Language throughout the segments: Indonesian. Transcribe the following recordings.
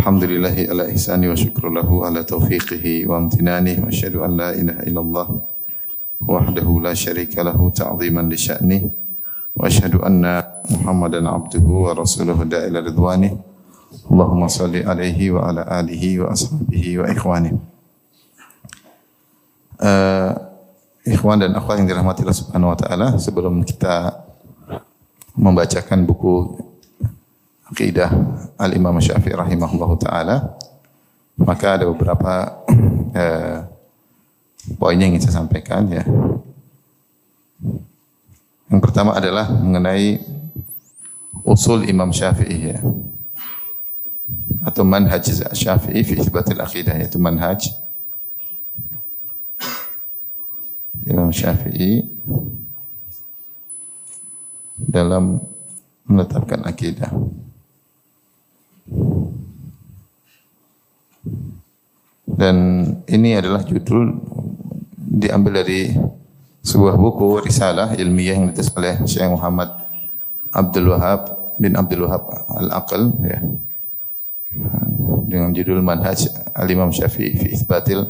Alhamdulillahi ala ihsani wa syukru lahu ala taufiqihi wa amtinani wa asyhadu an la ilaha illallah wahdahu la syarika lahu ta'ziman li sya'ni wa asyhadu anna Muhammadan abduhu wa rasuluhu da'ila ridwani Allahumma salli alaihi wa ala alihi wa ashabihi wa ikhwani. Eh, Ikhwan dan akhwat yang dirahmati Allah Subhanahu wa taala, sebelum kita membacakan buku Aqidah Al-Imam Syafi'i rahimahullahu taala, maka ada beberapa eh, poin yang ingin saya sampaikan ya. Yang pertama adalah mengenai usul Imam Syafi'i ya. Atau manhaj Syafi'i fi itsbatil aqidah yaitu manhaj Imam Syafi'i dalam menetapkan akidah. Dan ini adalah judul diambil dari sebuah buku risalah ilmiah yang ditulis oleh Syekh Muhammad Abdul Wahab bin Abdul Wahab Al-Aql ya. Dengan judul Manhaj Al-Imam Syafi'i fi Itsbatil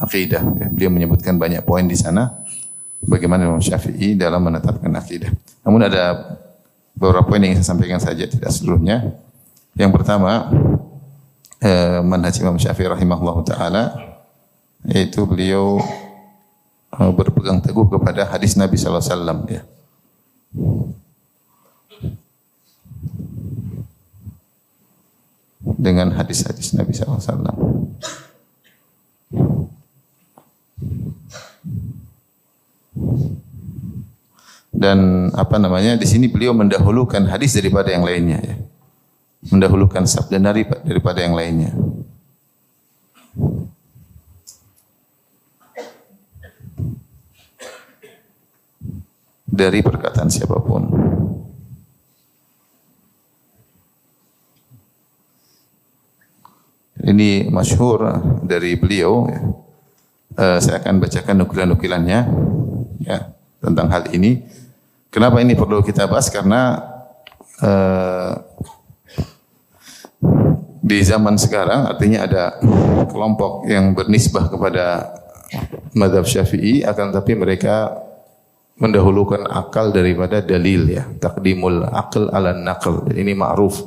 Aqidah. Ya, Beliau menyebutkan banyak poin di sana bagaimana Imam Syafi'i dalam menetapkan akidah. Namun ada beberapa poin yang saya sampaikan saja tidak seluruhnya. Yang pertama eh, manhaj Imam Syafi'i rahimahullah taala yaitu beliau eh, berpegang teguh kepada hadis Nabi sallallahu alaihi wasallam ya. Dengan hadis-hadis Nabi sallallahu alaihi wasallam. Dan apa namanya di sini beliau mendahulukan hadis daripada yang lainnya ya. Mendahulukan sabda dari daripada yang lainnya. Dari perkataan siapa pun. Ini masyhur dari beliau ya. Eh, saya akan bacakan nukilan-nukilannya ya tentang hal ini. Kenapa ini perlu kita bahas? Karena eh, di zaman sekarang artinya ada kelompok yang bernisbah kepada madhab syafi'i akan tapi mereka mendahulukan akal daripada dalil ya takdimul akal ala naql ini ma'ruf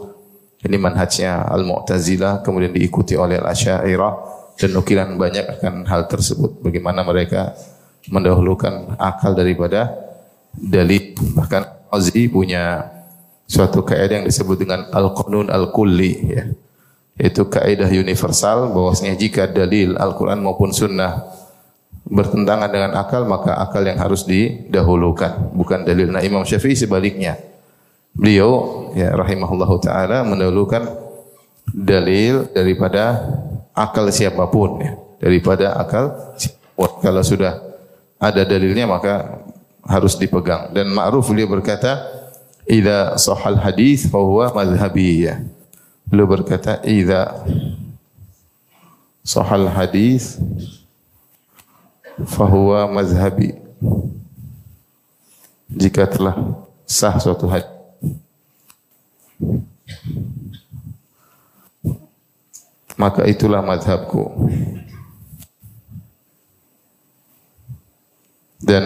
ini manhajnya al-mu'tazilah kemudian diikuti oleh al-asyairah dan nukilan banyak akan hal tersebut bagaimana mereka mendahulukan akal daripada dalil. Bahkan Azi punya suatu kaidah yang disebut dengan al-qanun al-kulli ya. Yaitu kaidah universal bahwasanya jika dalil Al-Qur'an maupun sunnah bertentangan dengan akal maka akal yang harus didahulukan bukan dalil. Nah Imam Syafi'i sebaliknya. Beliau ya rahimahullahu taala mendahulukan dalil daripada akal siapa pun ya. Daripada akal siapa pun. Kalau sudah ada dalilnya maka harus dipegang. Dan ma'ruf beliau berkata, "Idza sahal hadis fa huwa madhhabi." Ya. Beliau berkata, "Idza sahal hadis fa huwa madhhabi." Jika telah sah suatu hadis maka itulah madhabku. Dan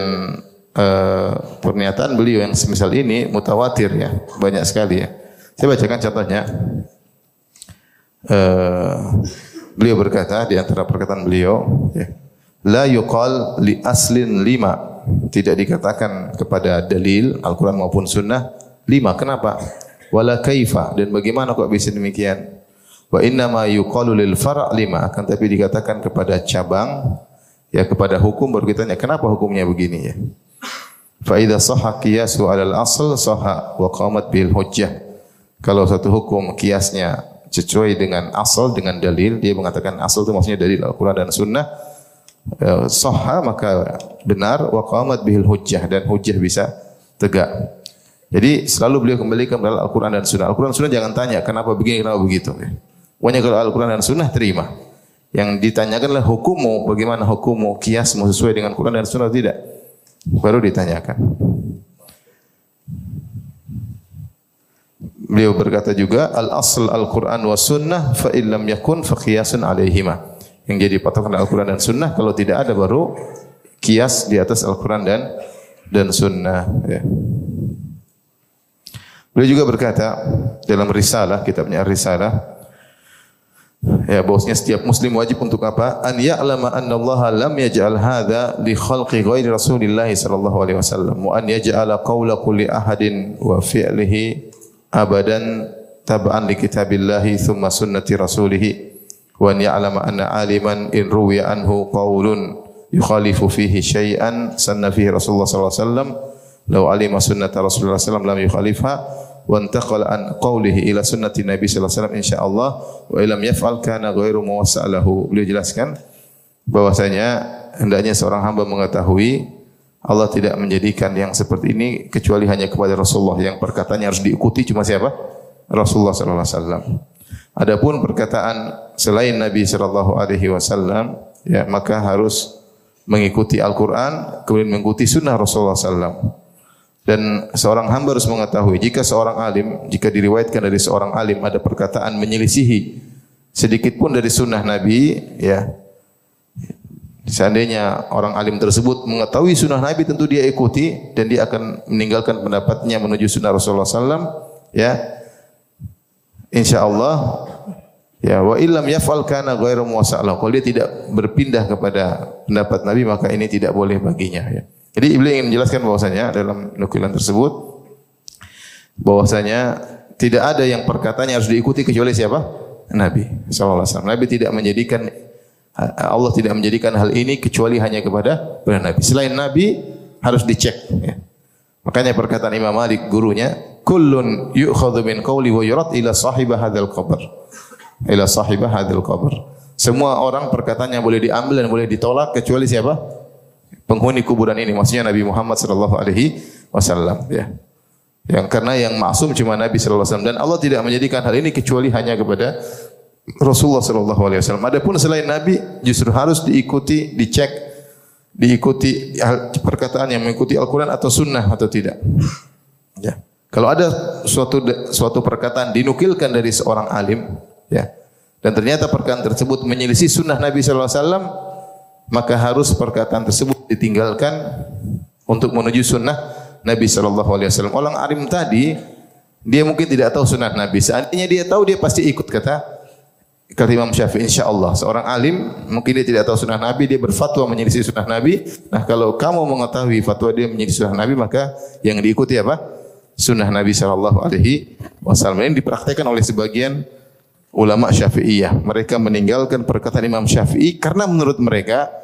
uh, pernyataan beliau yang semisal ini mutawatir ya, banyak sekali ya. Saya bacakan contohnya. Uh, beliau berkata di antara perkataan beliau, ya, la yuqal li aslin lima. Tidak dikatakan kepada dalil Al-Quran maupun Sunnah lima. Kenapa? Wala kaifa dan bagaimana kok bisa demikian? Wa inna ma yuqalu lil far' lima. Akan tapi dikatakan kepada cabang ya kepada hukum baru kita tanya kenapa hukumnya begini ya. Fa idza sahha qiyasu 'alal asl sahha wa qamat bil hujjah. Kalau satu hukum kiasnya sesuai dengan asal dengan dalil dia mengatakan asal itu maksudnya dalil Al-Qur'an dan Sunnah eh, maka benar wa qamat bihil hujjah dan hujjah bisa tegak. Jadi selalu beliau kembalikan kepada Al-Quran dan Sunnah. Al-Quran dan Sunnah jangan tanya kenapa begini, kenapa begitu. Pokoknya kalau Al-Quran dan Sunnah terima. Yang ditanyakanlah hukummu, bagaimana hukummu, kiasmu sesuai dengan Quran dan Sunnah tidak. Baru ditanyakan. Beliau berkata juga al-asl al-Quran wa sunnah fa illam yakun fa qiyasun alaihima. Yang jadi patokan Al-Quran dan Sunnah kalau tidak ada baru kias di atas Al-Quran dan dan Sunnah. Ya. Beliau juga berkata dalam risalah, kitabnya Risalah, Ya, bahwasanya setiap muslim wajib untuk apa? An ya'lama anna Allah lam yaj'al hadza li khalqi ghairi Rasulillah sallallahu alaihi wasallam wa an yaj'ala qawla kulli ahadin wa fi'lihi abadan tab'an li kitabillahi thumma sunnati rasulih wa an ya'lama anna aliman in ruwiya anhu qawlun yukhalifu fihi syai'an sanna fihi Rasulullah sallallahu alaihi wasallam law alima sunnata Rasulullah sallallahu alaihi wasallam lam yukhalifha wa antaqala an qawlihi ila sunnati Nabi sallallahu alaihi wasallam insyaallah wa illam yaf'al kana ghairu muwassalahu. Beliau jelaskan bahwasanya hendaknya seorang hamba mengetahui Allah tidak menjadikan yang seperti ini kecuali hanya kepada Rasulullah yang perkataannya harus diikuti cuma siapa? Rasulullah sallallahu alaihi wasallam. Adapun perkataan selain Nabi sallallahu alaihi wasallam ya maka harus mengikuti Al-Qur'an kemudian mengikuti sunnah Rasulullah sallallahu. Dan seorang hamba harus mengetahui jika seorang alim, jika diriwayatkan dari seorang alim ada perkataan menyelisihi sedikit pun dari sunnah Nabi, ya. Seandainya orang alim tersebut mengetahui sunnah Nabi tentu dia ikuti dan dia akan meninggalkan pendapatnya menuju sunnah Rasulullah SAW, ya. Insya Allah Ya, wa illam yaf'al kana ghairu muwasalah. Kalau dia tidak berpindah kepada pendapat Nabi maka ini tidak boleh baginya ya. Jadi beliau ingin menjelaskan bahwasanya dalam nukilan tersebut bahwasanya tidak ada yang perkataannya harus diikuti kecuali siapa? Nabi sallallahu alaihi wasallam. Nabi tidak menjadikan Allah tidak menjadikan hal ini kecuali hanya kepada kepada Nabi. Selain Nabi harus dicek ya. Makanya perkataan Imam Malik gurunya, kullun yu'khadhu min qawli wa yurad ila sahibah hadzal qabr. Ila sahibah hadzal qabr. Semua orang perkataannya boleh diambil dan boleh ditolak kecuali siapa? penghuni kuburan ini maksudnya Nabi Muhammad sallallahu alaihi wasallam ya. Yang karena yang maksum cuma Nabi sallallahu alaihi wasallam dan Allah tidak menjadikan hal ini kecuali hanya kepada Rasulullah sallallahu alaihi wasallam. Adapun selain Nabi justru harus diikuti, dicek, diikuti perkataan yang mengikuti Al-Qur'an atau sunnah atau tidak. Ya. Kalau ada suatu suatu perkataan dinukilkan dari seorang alim, ya, dan ternyata perkataan tersebut menyelisih sunnah Nabi sallallahu alaihi wasallam, maka harus perkataan tersebut ditinggalkan untuk menuju sunnah Nabi Shallallahu Alaihi Wasallam. Orang alim tadi dia mungkin tidak tahu sunnah Nabi. Seandainya dia tahu dia pasti ikut kata kata Imam Syafi'i insya Allah. Seorang alim mungkin dia tidak tahu sunnah Nabi dia berfatwa menyelisih sunnah Nabi. Nah kalau kamu mengetahui fatwa dia menyelisih sunnah Nabi maka yang diikuti apa? Sunnah Nabi Shallallahu Alaihi Wasallam ini dipraktekkan oleh sebagian ulama Syafi'iyah. Mereka meninggalkan perkataan Imam Syafi'i karena menurut mereka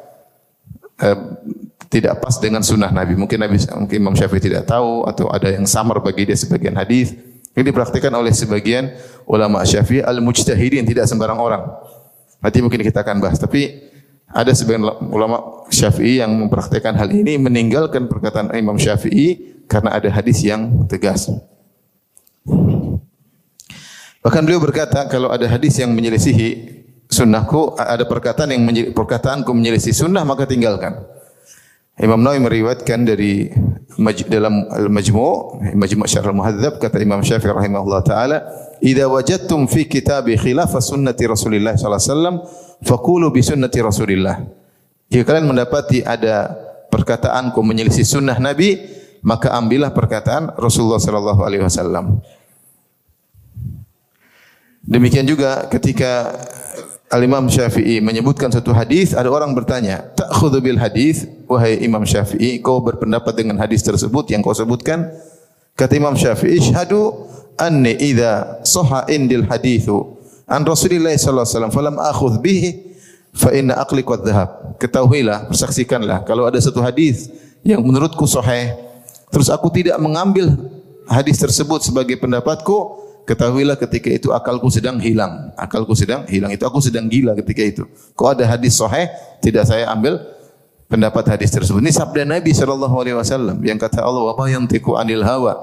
eh, tidak pas dengan sunnah Nabi. Mungkin Nabi mungkin Imam Syafi'i tidak tahu atau ada yang samar bagi dia sebagian hadis. Ini dipraktikkan oleh sebagian ulama Syafi'i al-mujtahidin, tidak sembarang orang. Nanti mungkin kita akan bahas. Tapi ada sebagian ulama Syafi'i yang mempraktikkan hal ini meninggalkan perkataan Imam Syafi'i karena ada hadis yang tegas. Bahkan beliau berkata kalau ada hadis yang menyelisihi sunnahku, ada perkataan yang perkataanku menyelisih sunnah maka tinggalkan. Imam Nawawi meriwayatkan dari dalam Al-Majmu' Majmu' Syarh Al-Muhadzab kata Imam Syafi'i rahimahullah taala, "Idza wajadtum fi kitabi khilaf sunnati Rasulillah sallallahu alaihi wasallam, faqulu bi sunnati Rasulillah." Jika kalian mendapati ada perkataanku menyelisih sunnah Nabi, maka ambillah perkataan Rasulullah sallallahu alaihi wasallam. Demikian juga ketika Al-Imam Syafi'i menyebutkan satu hadis, ada orang bertanya, "Ta'khudhu bil hadis?" Wahai Imam Syafi'i, kau berpendapat dengan hadis tersebut yang kau sebutkan? Kata Imam Syafi'i, "Syahadu anni idza sahha indil hadithu an Rasulillah sallallahu alaihi wasallam falam akhudh bihi fa inna aqli qad dhahab." Ketahuilah, persaksikanlah kalau ada satu hadis yang menurutku sahih, terus aku tidak mengambil hadis tersebut sebagai pendapatku, ketahuilah ketika itu akalku sedang hilang. Akalku sedang hilang. Itu aku sedang gila ketika itu. Kok ada hadis sahih tidak saya ambil pendapat hadis tersebut. Ini sabda Nabi sallallahu alaihi wasallam yang kata Allah, "Wa ma yantiqu anil hawa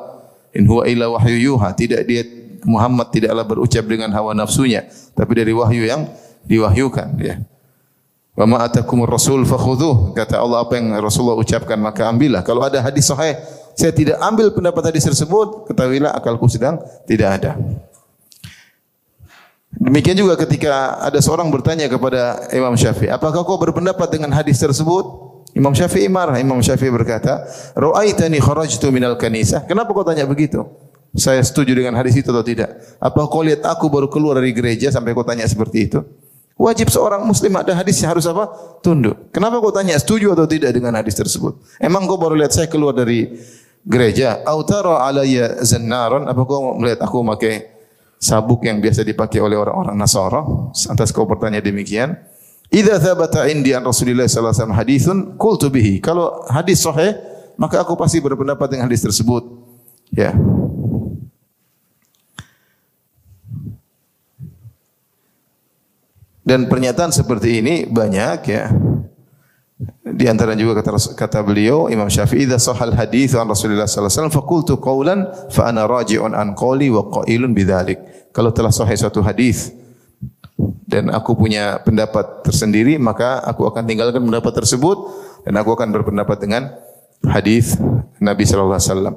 in huwa illa wahyu yuha." Tidak dia Muhammad tidaklah berucap dengan hawa nafsunya, tapi dari wahyu yang diwahyukan, ya. Wa ma atakumur rasul fakhudhuh. Kata Allah apa yang Rasulullah ucapkan maka ambillah. Kalau ada hadis sahih, saya tidak ambil pendapat hadis tersebut, ketahuilah akalku sedang tidak ada. Demikian juga ketika ada seorang bertanya kepada Imam Syafi'i, apakah kau berpendapat dengan hadis tersebut? Imam Syafi'i marah. Imam Syafi'i berkata, "Ra'aitani kharajtu minal kanisah." Kenapa kau tanya begitu? Saya setuju dengan hadis itu atau tidak? Apa kau lihat aku baru keluar dari gereja sampai kau tanya seperti itu? Wajib seorang muslim ada hadis harus apa? Tunduk. Kenapa kau tanya setuju atau tidak dengan hadis tersebut? Emang kau baru lihat saya keluar dari gereja? Autara alayya zannaron. Apa kau melihat aku memakai sabuk yang biasa dipakai oleh orang-orang Nasara? Lantas kau bertanya demikian. Idza thabata indi an Rasulillah sallallahu alaihi wasallam haditsun qultu bihi. Kalau hadis sahih, maka aku pasti berpendapat dengan hadis tersebut. Ya. Dan pernyataan seperti ini banyak ya. Di antara juga kata kata beliau Imam Syafi'i idza sahal hadits an Rasulullah sallallahu alaihi wasallam faqultu qawlan fa ana raji'un an qawli wa qailun bidzalik. Kalau telah sahih suatu hadis dan aku punya pendapat tersendiri maka aku akan tinggalkan pendapat tersebut dan aku akan berpendapat dengan hadis Nabi sallallahu alaihi wasallam.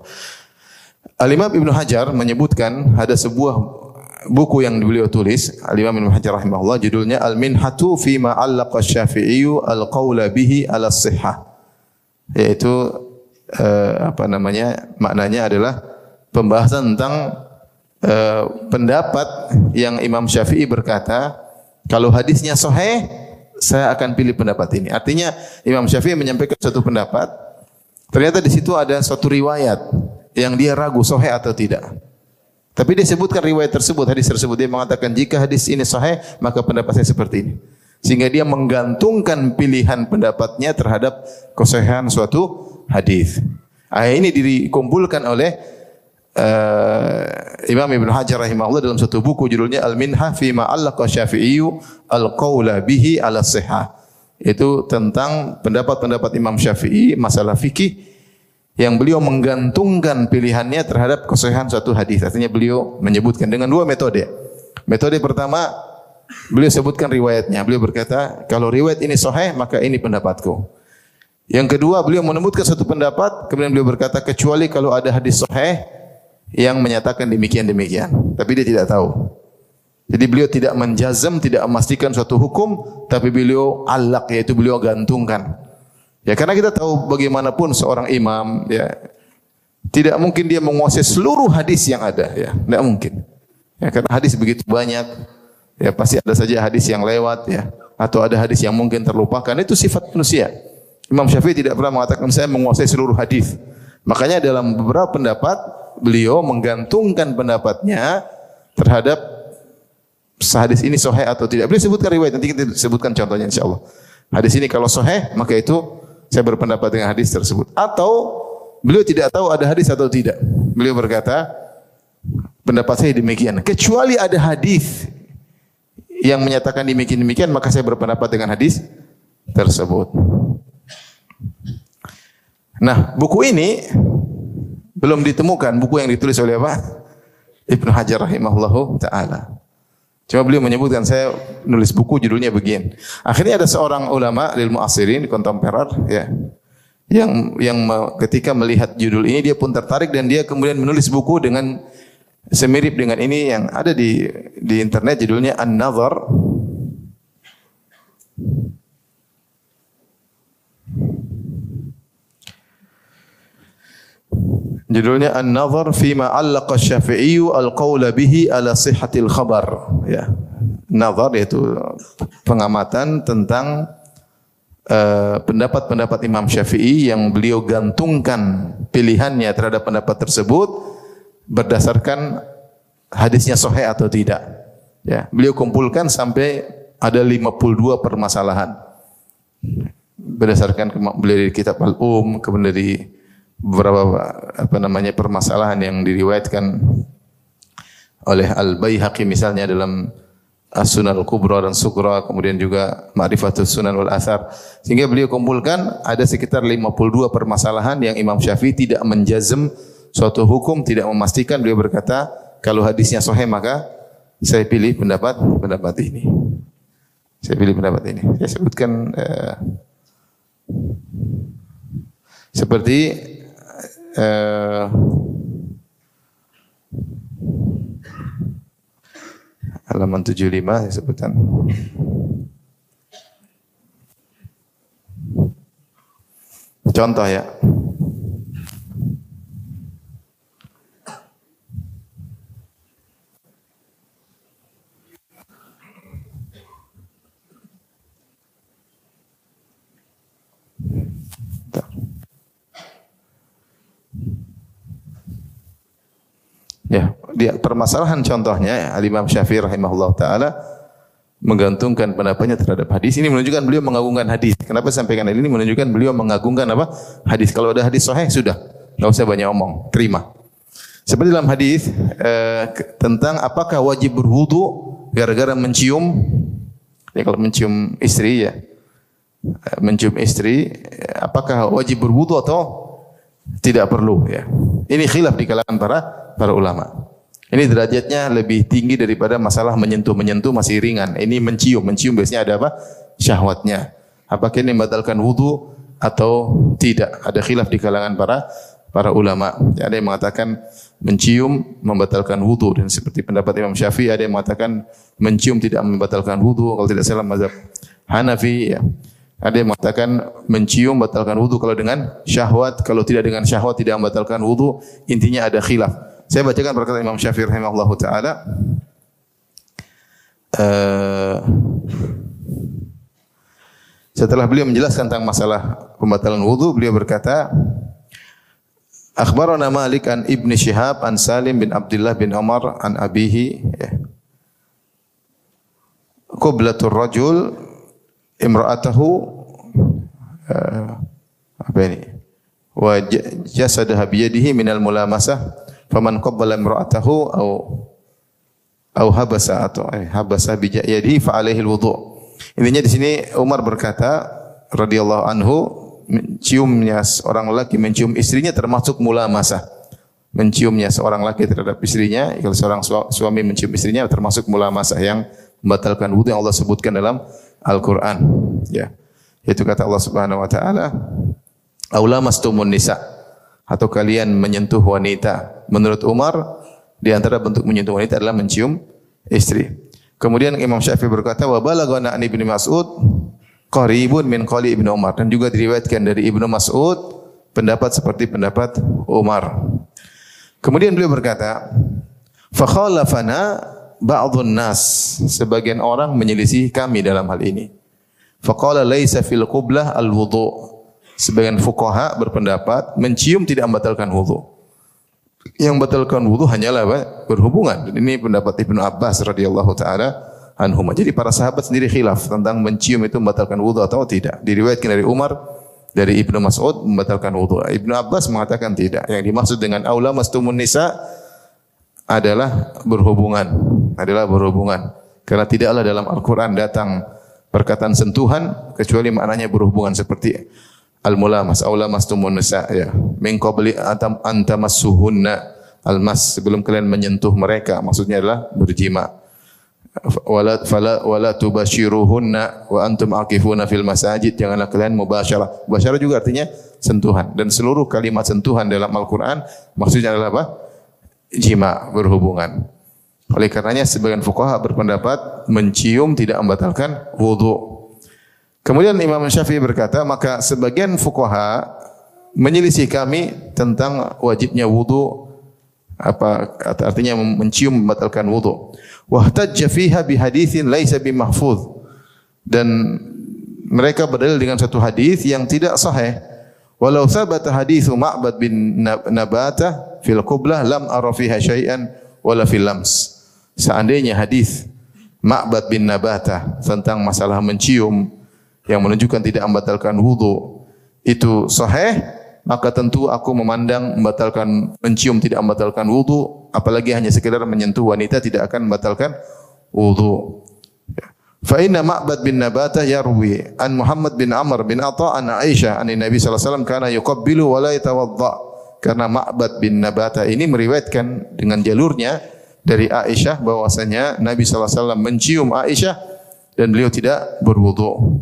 Al-Imam Ibnu Hajar menyebutkan ada sebuah buku yang beliau tulis Al-Imam Ibnu Hajar rahimahullah judulnya Al-Minhatu fi ma 'allaqa Syafi'i al-qaula bihi ala sihhah. Yaitu uh, apa namanya maknanya adalah pembahasan tentang uh, pendapat yang Imam Syafi'i berkata kalau hadisnya sahih saya akan pilih pendapat ini. Artinya Imam Syafi'i menyampaikan suatu pendapat ternyata di situ ada suatu riwayat yang dia ragu sahih atau tidak tapi dia sebutkan riwayat tersebut, hadis tersebut. Dia mengatakan jika hadis ini sahih, maka pendapat saya seperti ini. Sehingga dia menggantungkan pilihan pendapatnya terhadap kesahihan suatu hadis. Ayat ini dikumpulkan oleh uh, Imam Ibn Hajar rahimahullah dalam satu buku judulnya Al-Minha fi ma allaqa al-qaula bihi ala. Itu tentang pendapat-pendapat Imam Syafi'i masalah fikih yang beliau menggantungkan pilihannya terhadap kesahihan suatu hadis. Artinya beliau menyebutkan dengan dua metode. Metode pertama, beliau sebutkan riwayatnya. Beliau berkata, kalau riwayat ini sahih, maka ini pendapatku. Yang kedua, beliau menyebutkan satu pendapat, kemudian beliau berkata, kecuali kalau ada hadis sahih yang menyatakan demikian-demikian. Tapi dia tidak tahu. Jadi beliau tidak menjazam, tidak memastikan suatu hukum, tapi beliau alak, yaitu beliau gantungkan. Ya karena kita tahu bagaimanapun seorang imam ya tidak mungkin dia menguasai seluruh hadis yang ada ya, tidak mungkin. Ya karena hadis begitu banyak. Ya pasti ada saja hadis yang lewat ya atau ada hadis yang mungkin terlupakan itu sifat manusia. Imam Syafi'i tidak pernah mengatakan saya menguasai seluruh hadis. Makanya dalam beberapa pendapat beliau menggantungkan pendapatnya terhadap hadis ini sahih atau tidak. Beliau sebutkan riwayat nanti kita sebutkan contohnya insyaallah. Hadis ini kalau sahih maka itu saya berpendapat dengan hadis tersebut. Atau beliau tidak tahu ada hadis atau tidak. Beliau berkata, pendapat saya demikian. Kecuali ada hadis yang menyatakan demikian-demikian, maka saya berpendapat dengan hadis tersebut. Nah, buku ini belum ditemukan buku yang ditulis oleh apa? Ibnu Hajar rahimahullahu taala. Cuma beliau menyebutkan saya nulis buku judulnya begini. Akhirnya ada seorang ulama ilmu asirin kontemporer ya yang yang ketika melihat judul ini dia pun tertarik dan dia kemudian menulis buku dengan semirip dengan ini yang ada di di internet judulnya An-Nazar Judulnya An-Nazar fi ma 'allaqa Syafi'i al-qaula bihi ala sihhatil khabar. Ya. Nazar yaitu pengamatan tentang eh, pendapat-pendapat uh, Imam Syafi'i yang beliau gantungkan pilihannya terhadap pendapat tersebut berdasarkan hadisnya sahih atau tidak. Ya, beliau kumpulkan sampai ada 52 permasalahan. Berdasarkan beliau dari kitab Al-Um, kemudian dari beberapa apa namanya permasalahan yang diriwayatkan oleh Al-Baihaqi misalnya dalam As-Sunan Al-Kubra dan Sugra, kemudian juga Ma'rifatus Sunan wal Athar. Sehingga beliau kumpulkan ada sekitar 52 permasalahan yang Imam Syafi'i tidak menjazm suatu hukum, tidak memastikan. Beliau berkata, kalau hadisnya sahih maka saya pilih pendapat pendapat ini. Saya pilih pendapat ini. Saya sebutkan uh, seperti uh, halaman 75 saya sebutkan. Contoh ya. Ya, permasalahan contohnya Al Imam Syafi'i rahimahullah taala menggantungkan pendapatnya terhadap hadis ini menunjukkan beliau mengagungkan hadis. Kenapa sampaikan ini menunjukkan beliau mengagungkan apa? Hadis. Kalau ada hadis sahih sudah, enggak usah banyak omong, terima. Seperti dalam hadis eh, tentang apakah wajib berwudu gara-gara mencium ya kalau mencium istri ya eh, mencium istri apakah wajib berwudu atau tidak perlu ya. Ini khilaf di kalangan para para ulama. Ini derajatnya lebih tinggi daripada masalah menyentuh-menyentuh masih ringan. Ini mencium, mencium biasanya ada apa? Syahwatnya. Apakah ini membatalkan wudu atau tidak? Ada khilaf di kalangan para para ulama. Ada yang mengatakan mencium membatalkan wudu dan seperti pendapat Imam Syafi'i ada yang mengatakan mencium tidak membatalkan wudu kalau tidak salah mazhab Hanafi ya. Ada yang mengatakan mencium membatalkan wudu kalau dengan syahwat, kalau tidak dengan syahwat tidak membatalkan wudu. Intinya ada khilaf. Saya bacakan perkataan Imam Syafi'i rahimahullah taala. Uh, setelah beliau menjelaskan tentang masalah pembatalan wudu, beliau berkata, Akhbarana Malik an Ibn Shihab an Salim bin Abdullah bin Umar an abihi ya. Qublatur rajul imra'atahu uh, apa ini? Wa jasadaha biyadihi minal mulamasah faman qabbala imra'atahu au au habasa atau eh, habasa bi yadihi fa alaihi. Intinya di sini Umar berkata radhiyallahu anhu menciumnya seorang laki mencium istrinya termasuk mula masa. Menciumnya seorang laki terhadap istrinya, kalau seorang suami mencium istrinya termasuk mula masa yang membatalkan wudu yang Allah sebutkan dalam Al-Qur'an. Ya. Itu kata Allah Subhanahu wa taala, "Aula mastumun nisa" atau kalian menyentuh wanita Menurut Umar, di antara bentuk menyentuh wanita adalah mencium istri. Kemudian Imam Syafi'i berkata, "Wa balaghana an Ibnu Mas'ud qaribun min qali Ibnu Umar." Dan juga diriwayatkan dari Ibnu Mas'ud pendapat seperti pendapat Umar. Kemudian beliau berkata, "Fa khalafana ba'dhun nas." Sebagian orang menyelisih kami dalam hal ini. Faqala laisa fil qublah al-wudu. Sebagian fuqaha berpendapat mencium tidak membatalkan wudu yang batalkan wudu hanyalah apa? berhubungan. Ini pendapat Ibnu Abbas radhiyallahu taala anhum. Jadi para sahabat sendiri khilaf tentang mencium itu membatalkan wudu atau tidak. Diriwayatkan dari Umar dari Ibnu Mas'ud membatalkan wudu. Ibnu Abbas mengatakan tidak. Yang dimaksud dengan aula mastumun nisa adalah berhubungan, adalah berhubungan. Karena tidaklah dalam Al-Qur'an datang perkataan sentuhan kecuali maknanya berhubungan seperti al-mulamas aw lamastumun nisa ya. Min qabli antamassuhunna al-mas sebelum kalian menyentuh mereka maksudnya adalah berjima. Wala fala wala tubashiruhunna wa antum aqifuna fil masajid. Janganlah kalian mubasyarah. Mubasyarah juga artinya sentuhan. Dan seluruh kalimat sentuhan dalam Al-Qur'an maksudnya adalah apa? Jima berhubungan. Oleh karenanya sebagian fuqaha berpendapat mencium tidak membatalkan wudu Kemudian Imam Syafi'i berkata, maka sebagian fuqaha menyelisih kami tentang wajibnya wudu apa artinya mencium membatalkan wudu. Wahtajja fiha bi haditsin laisa bimahfuz. Dan mereka berdalil dengan satu hadis yang tidak sahih. Walau sabata hadithu Ma'bad bin Nabata fil qublah lam ara fiha syai'an wala fil lams. Seandainya hadis Ma'bad bin Nabata tentang masalah mencium yang menunjukkan tidak membatalkan wudu itu sahih, maka tentu aku memandang membatalkan mencium tidak membatalkan wudu, apalagi hanya sekedar menyentuh wanita tidak akan membatalkan wudu. Fa inna Ma'bad bin Nabatah yarwi an Muhammad bin Amr bin Atha an Aisyah an Nabi sallallahu alaihi wasallam kana yuqabbilu wa la yatawadda. Karena Ma'bad bin Nabatah ini meriwayatkan dengan jalurnya dari Aisyah bahwasanya Nabi sallallahu alaihi wasallam mencium Aisyah dan beliau tidak berwudu.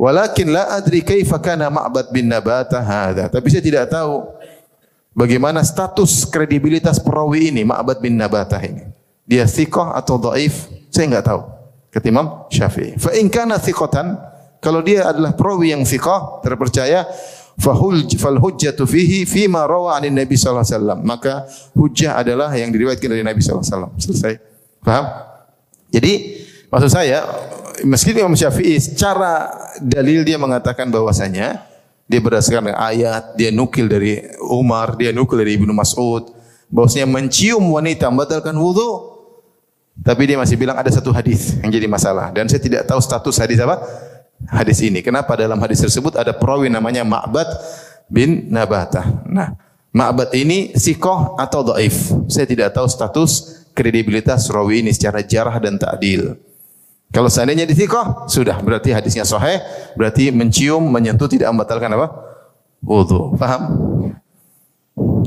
Walakin la adri kaifa kana Ma'bad bin Nabatah hadza. Tapi saya tidak tahu bagaimana status kredibilitas perawi ini Ma'bad bin Nabatah ini. Dia thiqah atau dhaif? Saya enggak tahu kata Imam Syafi'i. Fa in kana thiqatan, kalau dia adalah perawi yang thiqah, terpercaya, fahul fal hujjatu fihi fima rawa anin Nabi sallallahu alaihi wasallam. Maka hujjah adalah yang diriwayatkan dari Nabi sallallahu alaihi wasallam. Selesai. Paham? Jadi maksud saya meskipun Imam Syafi'i secara dalil dia mengatakan bahwasanya dia berdasarkan ayat, dia nukil dari Umar, dia nukil dari Ibnu Mas'ud, bahwasanya mencium wanita membatalkan wudu, tapi dia masih bilang ada satu hadis yang jadi masalah dan saya tidak tahu status hadis apa? Hadis ini. Kenapa dalam hadis tersebut ada perawi namanya Ma'bad bin Nabatah. Nah, Ma'bad ini sikoh atau dhaif. Saya tidak tahu status kredibilitas rawi ini secara jarah dan ta'dil. Kalau seandainya di sikoh, sudah berarti hadisnya sahih, berarti mencium, menyentuh tidak membatalkan apa? Wudu. Paham?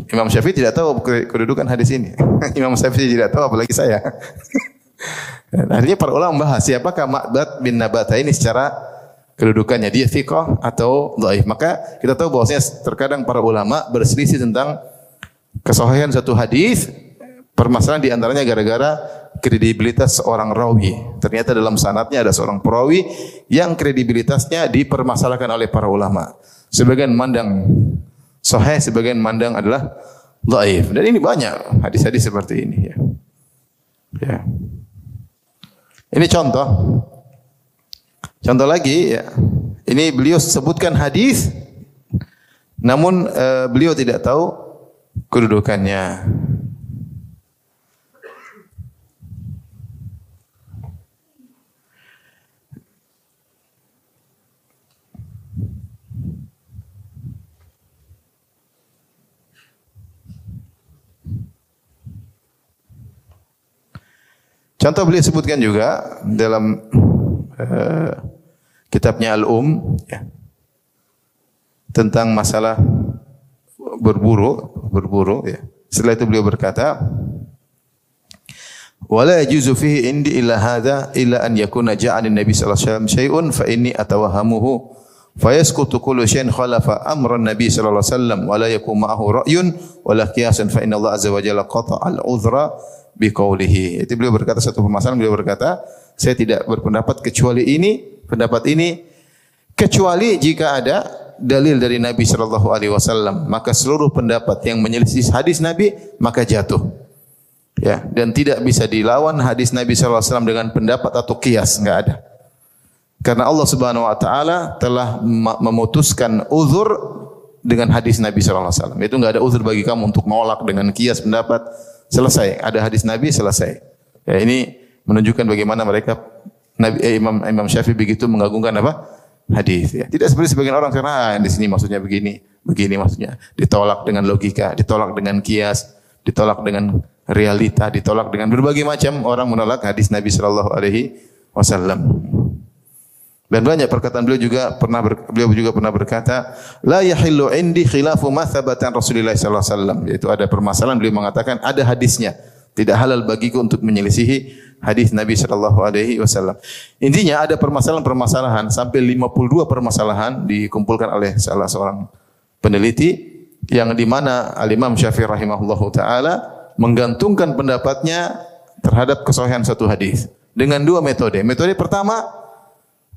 Imam Syafi'i tidak tahu kedudukan hadis ini. Imam Syafi'i tidak tahu apalagi saya. Akhirnya para ulama membahas siapakah Ma'bad bin Nabata ini secara kedudukannya dia thiqah atau dhaif. Maka kita tahu bahwasanya terkadang para ulama berselisih tentang kesahihan satu hadis permasalahan di antaranya gara-gara kredibilitas seorang rawi. Ternyata dalam sanatnya ada seorang perawi yang kredibilitasnya dipermasalahkan oleh para ulama. Sebagian mandang sahih, sebagian mandang adalah dhaif. Dan ini banyak hadis-hadis seperti ini ya. Ya. Ini contoh. Contoh lagi ya. Ini beliau sebutkan hadis namun uh, beliau tidak tahu kedudukannya. Contoh beliau sebutkan juga dalam uh, kitabnya Al-Um ya, tentang masalah berburu, berburu ya. Setelah itu beliau berkata, "Wala yajuzu fihi indi illa nabi sallallahu alaihi wasallam syai'un fa inni atawahamuhu khalafa amra nabi sallallahu alaihi wasallam wa la yakun ma'ahu ra'yun wa la qiyasan fa inna al-udhra biqaulihi. Itu beliau berkata satu permasalahan beliau berkata, saya tidak berpendapat kecuali ini, pendapat ini kecuali jika ada dalil dari Nabi sallallahu alaihi wasallam, maka seluruh pendapat yang menyelisih hadis Nabi maka jatuh. Ya, dan tidak bisa dilawan hadis Nabi sallallahu alaihi wasallam dengan pendapat atau kias, enggak ada. Karena Allah Subhanahu wa taala telah memutuskan uzur dengan hadis Nabi sallallahu alaihi wasallam. Itu enggak ada uzur bagi kamu untuk menolak dengan kias pendapat selesai. Ada hadis Nabi selesai. Ya, ini menunjukkan bagaimana mereka Nabi eh, Imam Imam Syafi'i begitu mengagungkan apa? Hadis ya. Tidak seperti sebagian orang karena ah, di sini maksudnya begini, begini maksudnya. Ditolak dengan logika, ditolak dengan kias, ditolak dengan realita, ditolak dengan berbagai macam orang menolak hadis Nabi sallallahu alaihi wasallam. Dan banyak perkataan beliau juga pernah ber, beliau juga pernah berkata, la yahillu indi khilafu ma thabatan Rasulullah sallallahu alaihi wasallam. Yaitu ada permasalahan beliau mengatakan ada hadisnya. Tidak halal bagiku untuk menyelisihi hadis Nabi sallallahu alaihi wasallam. Intinya ada permasalahan-permasalahan sampai 52 permasalahan dikumpulkan oleh salah seorang peneliti yang di mana Al-Imam Syafi'i rahimahullahu taala menggantungkan pendapatnya terhadap kesahihan satu hadis dengan dua metode. Metode pertama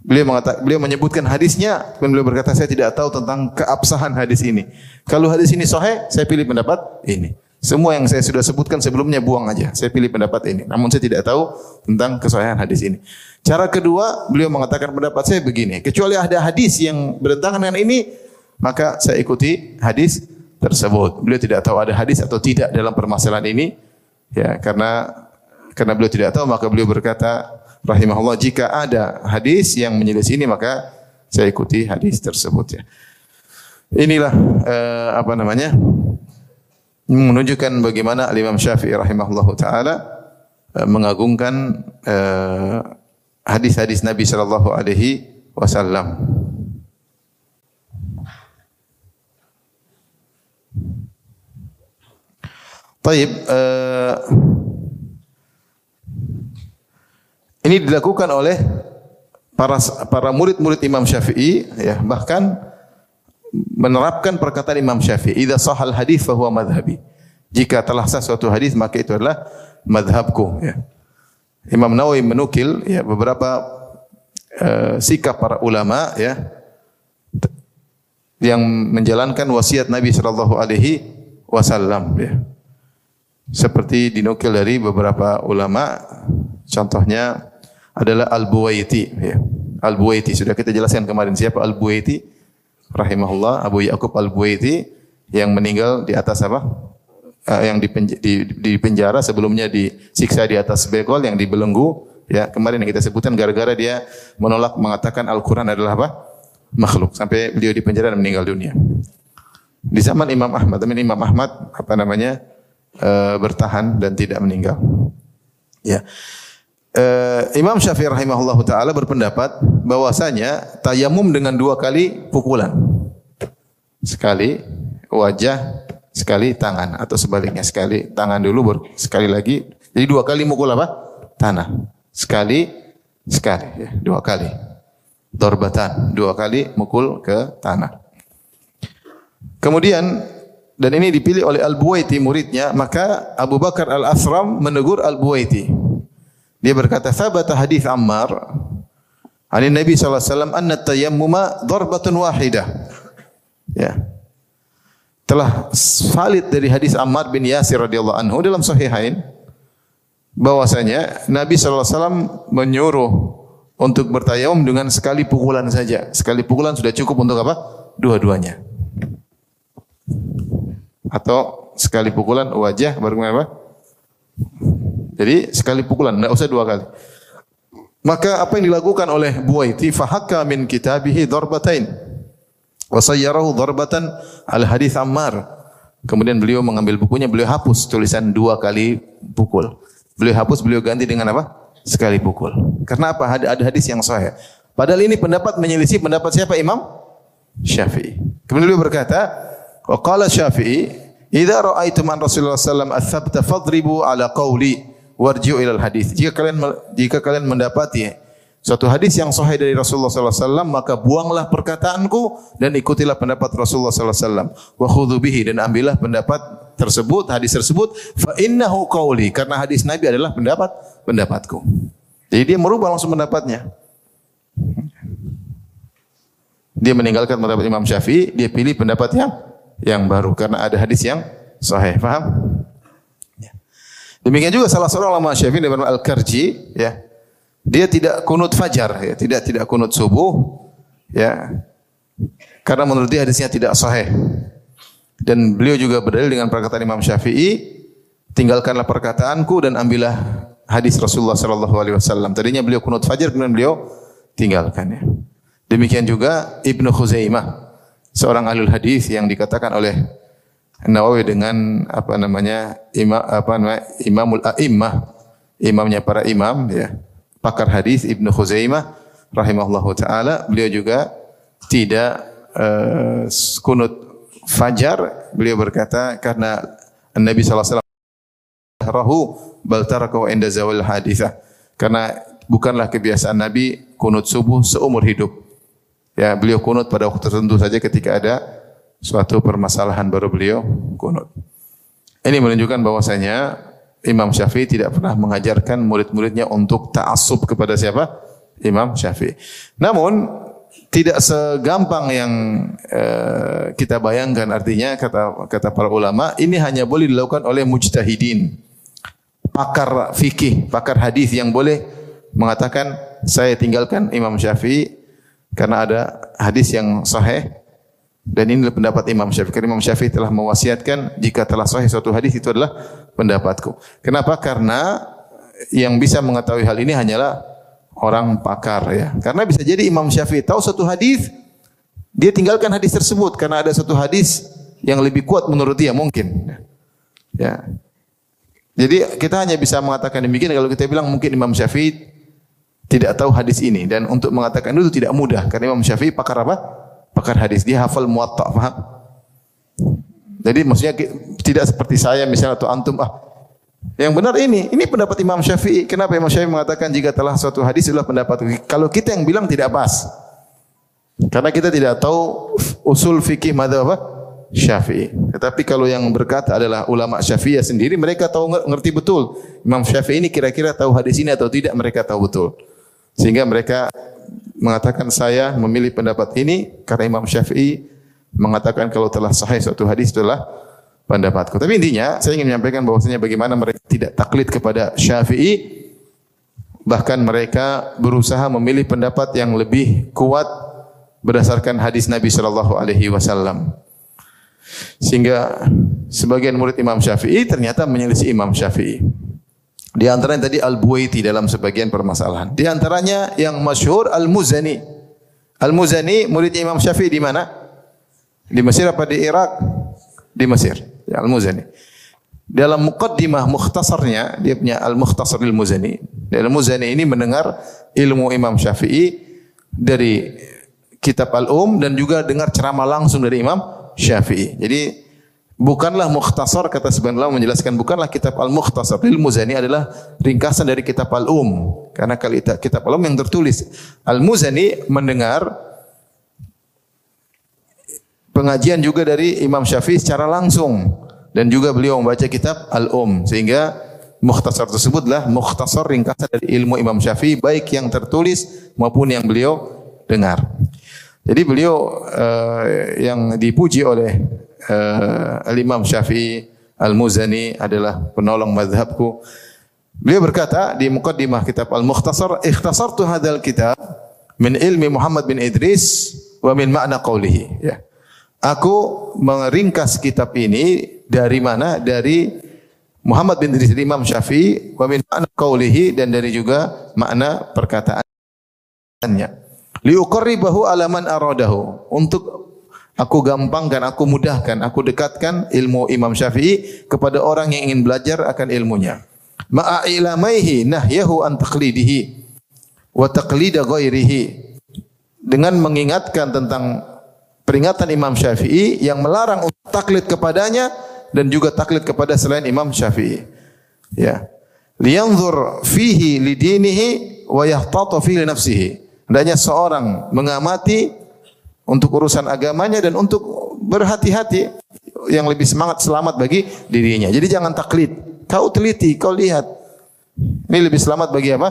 Beliau mengatakan, beliau menyebutkan hadisnya, kemudian beliau berkata saya tidak tahu tentang keabsahan hadis ini. Kalau hadis ini sahih, saya pilih pendapat ini. Semua yang saya sudah sebutkan sebelumnya buang aja. Saya pilih pendapat ini. Namun saya tidak tahu tentang kesahihan hadis ini. Cara kedua, beliau mengatakan pendapat saya begini. Kecuali ada hadis yang bertentangan dengan ini, maka saya ikuti hadis tersebut. Beliau tidak tahu ada hadis atau tidak dalam permasalahan ini. Ya, karena karena beliau tidak tahu maka beliau berkata rahimahullah jika ada hadis yang menyelisih ini maka saya ikuti hadis tersebut ya. inilah eh, apa namanya? menunjukkan bagaimana Imam Syafi'i rahimahullahu taala eh, mengagungkan eh, hadis-hadis Nabi sallallahu alaihi wasallam. Taib, eh, ini dilakukan oleh para para murid-murid Imam Syafi'i ya bahkan menerapkan perkataan Imam Syafi'i idza sahal hadis fa huwa madhhabi. Jika telah sah suatu hadis maka itu adalah madhabku ya. Imam Nawawi menukil ya beberapa uh, sikap para ulama ya yang menjalankan wasiat Nabi sallallahu alaihi wasallam ya. Seperti dinukil dari beberapa ulama contohnya adalah Al-Buwaiti. Ya. Al-Buwaiti. Sudah kita jelaskan kemarin siapa Al-Buwaiti? Rahimahullah Abu Yakub Al-Buwaiti yang meninggal di atas apa? Uh, yang di, di, di penjara sebelumnya disiksa di atas begol yang dibelenggu. Ya kemarin yang kita sebutkan gara-gara dia menolak mengatakan Al-Qur'an adalah apa? Makhluk. Sampai beliau di penjara dan meninggal dunia. Di zaman Imam Ahmad tapi Imam Ahmad apa namanya uh, bertahan dan tidak meninggal. Ya. Uh, Imam Syafi'i rahimahullahu taala berpendapat bahwasanya tayamum dengan dua kali pukulan. Sekali wajah, sekali tangan atau sebaliknya sekali tangan dulu sekali lagi. Jadi dua kali mukul apa? Tanah. Sekali sekali ya, dua kali. Dorbatan, dua kali mukul ke tanah. Kemudian dan ini dipilih oleh Al-Buwaiti muridnya, maka Abu Bakar Al-Asram menegur Al-Buwaiti. Dia berkata, "Thabata hadis Ammar Ani Nabi sallallahu alaihi wasallam anna tayammuma darbatun wahidah." Ya. Telah valid dari hadis Ammar bin Yasir radhiyallahu anhu dalam sahihain bahwasanya Nabi sallallahu alaihi wasallam menyuruh untuk bertayamum dengan sekali pukulan saja. Sekali pukulan sudah cukup untuk apa? Dua-duanya atau sekali pukulan wajah baru apa? Jadi sekali pukulan, tidak usah dua kali. Maka apa yang dilakukan oleh Buaiti fahakka min kitabihi darbatain wa darbatan al hadis Ammar. Kemudian beliau mengambil bukunya, beliau hapus tulisan dua kali pukul. Beliau hapus, beliau ganti dengan apa? Sekali pukul. Karena apa? Ada, ada hadis yang sahih. Padahal ini pendapat menyelisih pendapat siapa Imam Syafi'i. Kemudian beliau berkata, Wa qala Syafi'i, "Idza ra'aitum an Rasulullah sallallahu alaihi wasallam fadribu ala qawli warji'u ila al-hadis." Jika kalian jika kalian mendapati suatu hadis yang sahih dari Rasulullah sallallahu alaihi wasallam, maka buanglah perkataanku dan ikutilah pendapat Rasulullah sallallahu alaihi wasallam. Wa bihi dan ambillah pendapat tersebut, hadis tersebut, fa innahu qawli karena hadis Nabi adalah pendapat pendapatku. Jadi dia merubah langsung pendapatnya. Dia meninggalkan pendapat Imam Syafi'i, dia pilih pendapat yang yang baru karena ada hadis yang sahih. Paham? Demikian juga salah seorang ulama Syafi'i bernama Al-Karji, ya. Dia tidak kunut fajar, ya, tidak tidak kunut subuh, ya. Karena menurut dia hadisnya tidak sahih. Dan beliau juga berdalil dengan perkataan Imam Syafi'i, tinggalkanlah perkataanku dan ambillah hadis Rasulullah sallallahu alaihi wasallam. Tadinya beliau kunut fajar kemudian beliau tinggalkan ya. Demikian juga Ibnu Khuzaimah seorang ahli hadis yang dikatakan oleh Nawawi dengan apa namanya imam apa namanya imamul a'immah imamnya para imam ya. Pakar hadis Ibnu Khuzaimah rahimahullahu taala. Beliau juga tidak uh, kunut fajar. Beliau berkata karena Nabi sallallahu alaihi wasallam rahu bal tarakahu inda zawal hadithah. Karena bukanlah kebiasaan Nabi kunut subuh seumur hidup. Ya, beliau kunut pada waktu tertentu saja ketika ada suatu permasalahan baru beliau kunut. Ini menunjukkan bahwasanya Imam Syafi'i tidak pernah mengajarkan murid-muridnya untuk ta'assub kepada siapa? Imam Syafi'i. Namun tidak segampang yang uh, kita bayangkan artinya kata kata para ulama ini hanya boleh dilakukan oleh mujtahidin pakar fikih pakar hadis yang boleh mengatakan saya tinggalkan Imam Syafi'i karena ada hadis yang sahih dan ini pendapat Imam Syafi'i. Karena Imam Syafi'i telah mewasiatkan jika telah sahih suatu hadis itu adalah pendapatku. Kenapa? Karena yang bisa mengetahui hal ini hanyalah orang pakar ya. Karena bisa jadi Imam Syafi'i tahu suatu hadis Dia tinggalkan hadis tersebut karena ada satu hadis yang lebih kuat menurut dia mungkin. Ya. Jadi kita hanya bisa mengatakan demikian kalau kita bilang mungkin Imam Syafi'i tidak tahu hadis ini dan untuk mengatakan itu tidak mudah karena Imam Syafi'i pakar apa? Pakar hadis. Dia hafal muwatta, paham? Jadi maksudnya tidak seperti saya misalnya atau antum ah yang benar ini, ini pendapat Imam Syafi'i. Kenapa Imam Syafi'i mengatakan jika telah suatu hadis adalah pendapat kalau kita yang bilang tidak pas. Karena kita tidak tahu usul fikih madzhab apa? Syafi'i. Tetapi kalau yang berkata adalah ulama Syafi'iyah sendiri, mereka tahu ngerti betul. Imam Syafi'i ini kira-kira tahu hadis ini atau tidak, mereka tahu betul. Sehingga mereka mengatakan saya memilih pendapat ini karena Imam Syafi'i mengatakan kalau telah sahih suatu hadis itulah pendapatku. Tapi intinya saya ingin menyampaikan bahwasanya bagaimana mereka tidak taklid kepada Syafi'i bahkan mereka berusaha memilih pendapat yang lebih kuat berdasarkan hadis Nabi sallallahu alaihi wasallam. Sehingga sebagian murid Imam Syafi'i ternyata menyelisih Imam Syafi'i. Di antaranya tadi Al-Buaiti dalam sebagian permasalahan. Di antaranya yang masyhur Al-Muzani. Al-Muzani murid Imam Syafi'i di mana? Di Mesir apa di Irak? Di Mesir. Ya, Al-Muzani. Dalam muqaddimah mukhtasarnya, dia punya Al-Mukhtasar Al-Muzani. Al-Muzani ini mendengar ilmu Imam Syafi'i dari kitab Al-Um dan juga dengar ceramah langsung dari Imam Syafi'i. Jadi bukanlah mukhtasar kata sebagian ulama menjelaskan bukanlah kitab Al-Mukhtasar. Lil Muzani adalah ringkasan dari kitab Al-Um. Karena kitab Al-Um yang tertulis. Al-Muzani mendengar pengajian juga dari Imam Syafi'i secara langsung dan juga beliau membaca kitab Al-Um sehingga mukhtasar tersebutlah mukhtasar ringkasan dari ilmu Imam Syafi'i baik yang tertulis maupun yang beliau dengar. Jadi beliau uh, yang dipuji oleh uh, Al-Imam Syafi'i Al-Muzani adalah penolong mazhabku. Beliau berkata di mukaddimah kitab Al-Mukhtasar, "Ikhtasartu hadzal kitab min ilmi Muhammad bin Idris wa min makna qawlihi." Ya. Aku meringkas kitab ini dari mana? Dari Muhammad bin Idris Imam Syafi'i wa min makna qawlihi dan dari juga makna perkataannya liuqarribahu alaman aradahu untuk aku gampangkan, aku mudahkan, aku dekatkan ilmu Imam Syafi'i kepada orang yang ingin belajar akan ilmunya. Ma'a ilamaihi nahyahu an taqlidihi wa taqlida ghairihi dengan mengingatkan tentang peringatan Imam Syafi'i yang melarang taklid kepadanya dan juga taklid kepada selain Imam Syafi'i. Ya. Liyanzur fihi lidinihi wa yahtata fihi nafsihi Hendaknya seorang mengamati untuk urusan agamanya dan untuk berhati-hati yang lebih semangat selamat bagi dirinya. Jadi jangan taklid. Kau teliti, kau lihat. Ini lebih selamat bagi apa?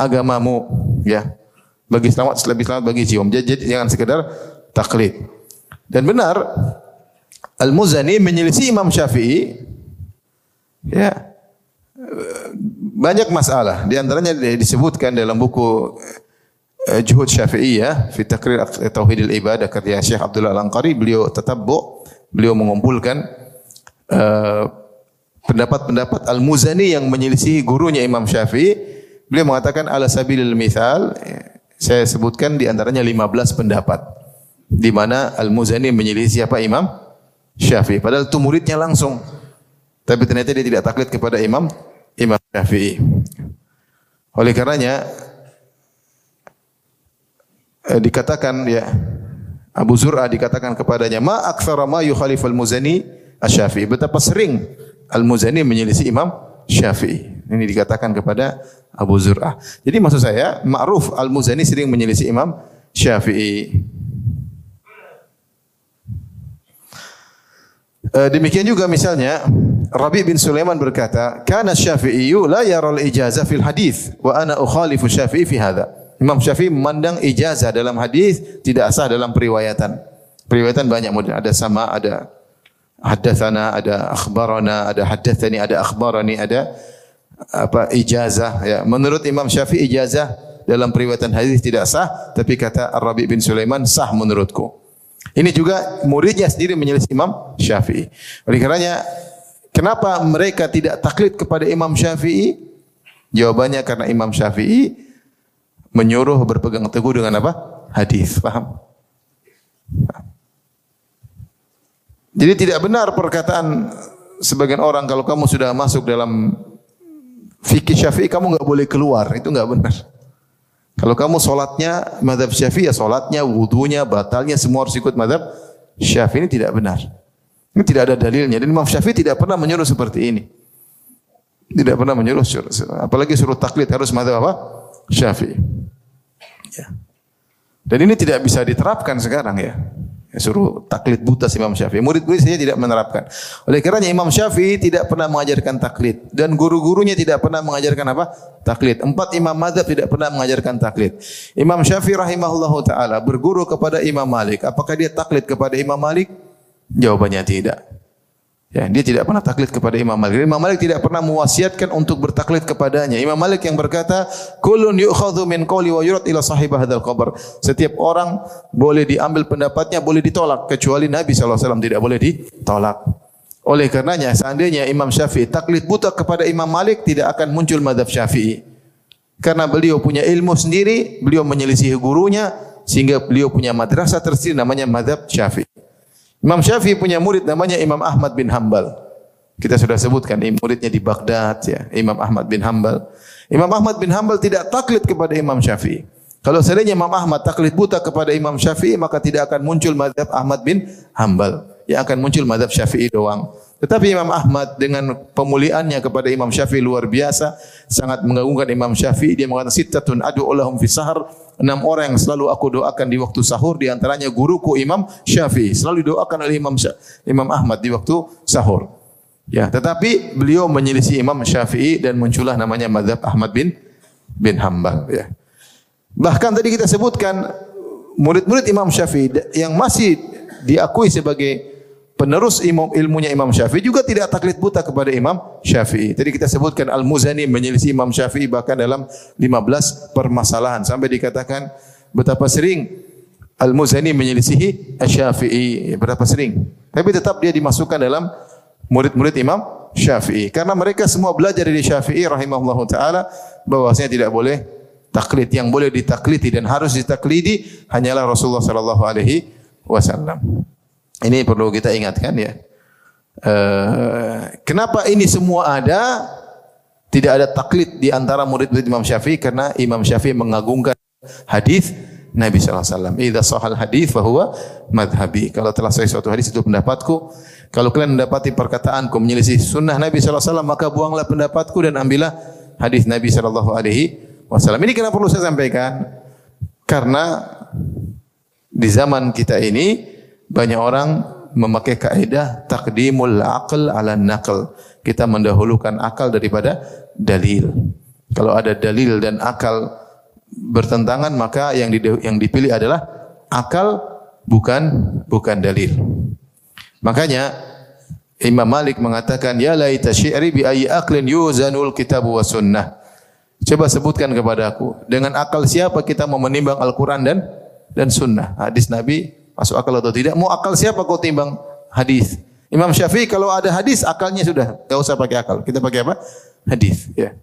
Agamamu, ya. Bagi selamat lebih selamat bagi jiwa. Jadi, jadi jangan sekedar taklid. Dan benar Al-Muzani menyelisih Imam Syafi'i ya banyak masalah. Di antaranya disebutkan dalam buku Juhud Syafi'iyah fi Taqrir Tauhidil Ibadah karya Syekh Abdullah Al-Anqari. Beliau tatabbu beliau mengumpulkan uh, pendapat-pendapat Al-Muzani yang menyelisihi gurunya Imam Syafi'i. Beliau mengatakan ala sabilil mithal saya sebutkan di antaranya 15 pendapat di mana Al-Muzani menyelisih siapa Imam Syafi'i. Padahal itu muridnya langsung. Tapi ternyata dia tidak taklid kepada Imam Imam Syafi'i. Oleh karenanya eh, dikatakan ya Abu Zur'a dikatakan kepadanya ma aktsara ma yukhalifal muzani asy-Syafi'i. Betapa sering Al-Muzani menyelisih Imam Syafi'i. Ini dikatakan kepada Abu Zur'ah jadi maksud saya ma'ruf Al-Muzani sering menyelisih Imam Syafi'i. Eh, demikian juga misalnya Rabi bin Sulaiman berkata kana Syafi'i la yara al-ijazah fil hadis wa ana ukhalifu Syafi'i fi hadha Imam Syafi'i memandang ijazah dalam hadis tidak sah dalam periwayatan. Periwayatan banyak model. Ada sama, ada haddatsana, ada akhbarana, ada haddatsani, ada akhbarani, ada apa ijazah ya. Menurut Imam Syafi'i ijazah dalam periwayatan hadis tidak sah, tapi kata Ar-Rabi bin Sulaiman sah menurutku. Ini juga muridnya sendiri menyelisih Imam Syafi'i. Oleh karenanya kenapa mereka tidak taklid kepada Imam Syafi'i? Jawabannya karena Imam Syafi'i menyuruh berpegang teguh dengan apa? Hadis, paham? Jadi tidak benar perkataan sebagian orang kalau kamu sudah masuk dalam fikih Syafi'i kamu nggak boleh keluar, itu nggak benar. Kalau kamu solatnya madhab Syafi'i ya solatnya, wudhunya, batalnya semua harus ikut madhab Syafi'i ini tidak benar. Ini tidak ada dalilnya. Dan Imam Syafi'i tidak pernah menyuruh seperti ini. Tidak pernah menyuruh, apalagi suruh taklid harus madhab apa? Syafi'i. Ya. Dan ini tidak bisa diterapkan sekarang ya. Ya, suruh taklid buta si Imam Syafi'i. Murid-murid saja tidak menerapkan. Oleh karenanya Imam Syafi'i tidak pernah mengajarkan taklid dan guru-gurunya tidak pernah mengajarkan apa? Taklid. Empat imam mazhab tidak pernah mengajarkan taklid. Imam Syafi'i rahimahullahu taala berguru kepada Imam Malik. Apakah dia taklid kepada Imam Malik? Jawabannya tidak. Ya, dia tidak pernah taklid kepada Imam Malik. Imam Malik tidak pernah mewasiatkan untuk bertaklid kepadanya. Imam Malik yang berkata, "Kullun yu'khadhu min qawli wa yurad ila sahibah hadzal qabr." Setiap orang boleh diambil pendapatnya, boleh ditolak kecuali Nabi SAW tidak boleh ditolak. Oleh karenanya seandainya Imam Syafi'i taklid buta kepada Imam Malik tidak akan muncul madhab Syafi'i. Karena beliau punya ilmu sendiri, beliau menyelisihi gurunya sehingga beliau punya madrasah tersendiri namanya madhab Syafi'i. Imam Syafi'i punya murid namanya Imam Ahmad bin Hambal. Kita sudah sebutkan muridnya di Baghdad ya, Imam Ahmad bin Hambal. Imam Ahmad bin Hambal tidak taklid kepada Imam Syafi'i. Kalau seandainya Imam Ahmad taklid buta kepada Imam Syafi'i, maka tidak akan muncul madhab Ahmad bin Hambal. Yang akan muncul madhab Syafi'i doang. Tetapi Imam Ahmad dengan pemuliaannya kepada Imam Syafi'i luar biasa, sangat mengagungkan Imam Syafi'i. Dia mengatakan, Sittatun adu'ulahum fi sahar, enam orang yang selalu aku doakan di waktu sahur di antaranya guruku Imam Syafi'i. Selalu doakan oleh Imam Imam Ahmad di waktu sahur. Ya tetapi beliau menyelisih Imam Syafi'i dan muncullah namanya mazhab Ahmad bin bin Hambal ya. Bahkan tadi kita sebutkan murid-murid Imam Syafi'i yang masih diakui sebagai penerus imam ilmunya Imam Syafi'i juga tidak taklid buta kepada Imam Syafi'i. Tadi kita sebutkan Al-Muzani menyelisih Imam Syafi'i bahkan dalam 15 permasalahan sampai dikatakan betapa sering Al-Muzani menyelisihi Asy-Syafi'i, berapa sering. Tapi tetap dia dimasukkan dalam murid-murid Imam Syafi'i karena mereka semua belajar dari Syafi'i rahimahullahu taala bahwasanya tidak boleh taklid yang boleh ditaklidi dan harus ditaklidi hanyalah Rasulullah sallallahu alaihi wasallam. Ini perlu kita ingatkan ya. Uh, kenapa ini semua ada? Tidak ada taklid di antara murid-murid Imam Syafi'i karena Imam Syafi'i mengagungkan hadis Nabi sallallahu alaihi wasallam. Hadis bahwa madhabi. Kalau telah sahih suatu hadis itu pendapatku. Kalau kalian mendapati perkataanku menyelisih sunnah Nabi sallallahu alaihi wasallam maka buanglah pendapatku dan ambillah hadis Nabi sallallahu alaihi wasallam. Ini kenapa perlu saya sampaikan? Karena di zaman kita ini banyak orang memakai kaidah takdimul aql ala naql. Kita mendahulukan akal daripada dalil. Kalau ada dalil dan akal bertentangan maka yang yang dipilih adalah akal bukan bukan dalil. Makanya Imam Malik mengatakan ya laita syi'ri bi ayyi aqlin yuzanul kitab wa sunnah. Coba sebutkan kepada aku dengan akal siapa kita mau menimbang Al-Qur'an dan dan sunnah. Hadis Nabi Masuk akal atau tidak? Mau akal siapa kau timbang hadis? Imam Syafi'i kalau ada hadis akalnya sudah, enggak usah pakai akal. Kita pakai apa? Hadis, ya.